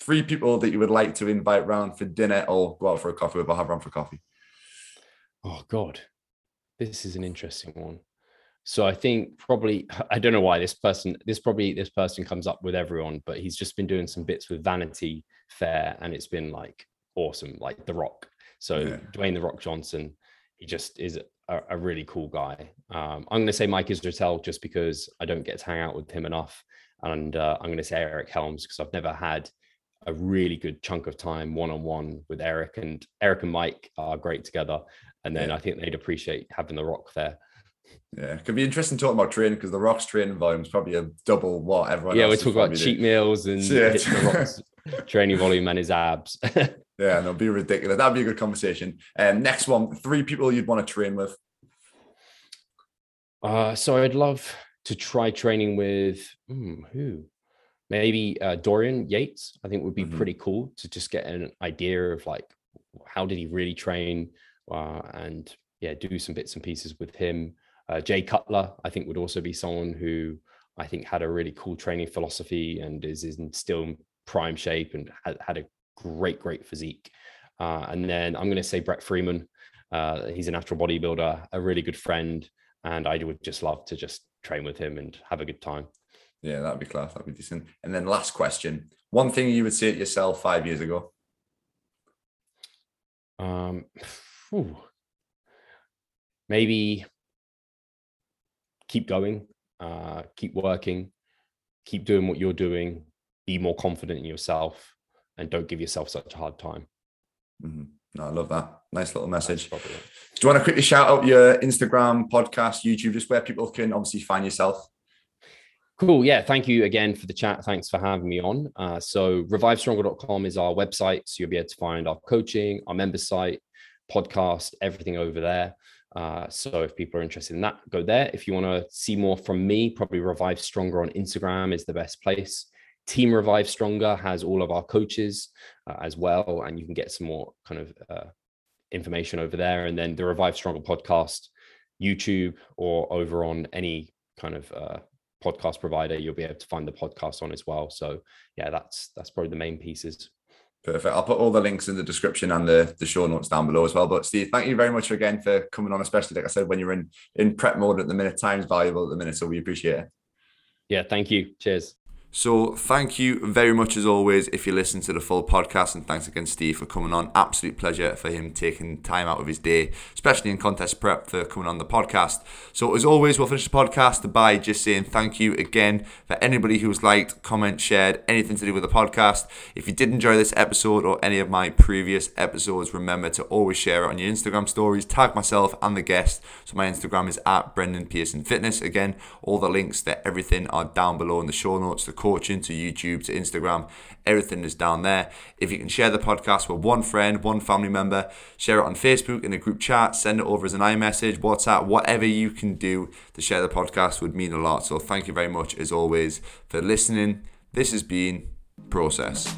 three people that you would like to invite round for dinner or go out for a coffee with or have round for coffee. Oh God, this is an interesting one. So I think probably I don't know why this person this probably this person comes up with everyone, but he's just been doing some bits with Vanity Fair and it's been like awesome, like The Rock. So yeah. Dwayne The Rock Johnson, he just is a, a really cool guy. Um, I'm going to say Mike Israetel just because I don't get to hang out with him enough, and uh, I'm going to say Eric Helms because I've never had a really good chunk of time one on one with Eric and Eric and Mike are great together. And then yeah. I think they'd appreciate having the Rock there. Yeah, it could be interesting talking about training because the Rock's training volume is probably a double what everyone. Yeah, we talk about cheat meals and yeah. the Rock's training volume and his abs. yeah, and it'll be ridiculous. That'd be a good conversation. Um, next one, three people you'd want to train with. Uh, so I'd love to try training with hmm, who? Maybe uh, Dorian Yates. I think would be mm-hmm. pretty cool to just get an idea of like how did he really train, uh, and yeah, do some bits and pieces with him. Uh, Jay Cutler, I think, would also be someone who I think had a really cool training philosophy and is, is in still prime shape and had, had a great, great physique. Uh, and then I'm going to say Brett Freeman. Uh, he's a natural bodybuilder, a really good friend, and I would just love to just train with him and have a good time. Yeah, that'd be class. That'd be decent. And then last question: one thing you would say to yourself five years ago. Um, whew. maybe keep going, uh, keep working, keep doing what you're doing, be more confident in yourself and don't give yourself such a hard time. Mm-hmm. No, I love that. Nice little message. Do you want to quickly shout out your Instagram, podcast, YouTube, just where people can obviously find yourself? Cool. Yeah. Thank you again for the chat. Thanks for having me on. Uh, so, revivestronger.com is our website. So, you'll be able to find our coaching, our member site, podcast, everything over there. Uh, so, if people are interested in that, go there. If you want to see more from me, probably Revive Stronger on Instagram is the best place. Team Revive Stronger has all of our coaches uh, as well, and you can get some more kind of uh, information over there. And then the Revive Stronger podcast, YouTube, or over on any kind of uh, podcast provider, you'll be able to find the podcast on as well. So yeah, that's that's probably the main pieces. Perfect. I'll put all the links in the description and the, the show notes down below as well. But Steve, thank you very much again for coming on, especially like I said, when you're in in prep mode at the minute. Time's valuable at the minute, so we appreciate it. Yeah, thank you. Cheers. So thank you very much as always if you listen to the full podcast and thanks again Steve for coming on. Absolute pleasure for him taking time out of his day, especially in contest prep for coming on the podcast. So as always, we'll finish the podcast by just saying thank you again for anybody who's liked, comment, shared, anything to do with the podcast. If you did enjoy this episode or any of my previous episodes, remember to always share it on your Instagram stories, tag myself and the guest. So my Instagram is at Brendan Pearson Fitness. Again, all the links to everything are down below in the show notes coaching to YouTube to Instagram. Everything is down there. If you can share the podcast with one friend, one family member, share it on Facebook in a group chat, send it over as an iMessage, WhatsApp, whatever you can do to share the podcast would mean a lot. So thank you very much as always for listening. This has been Process.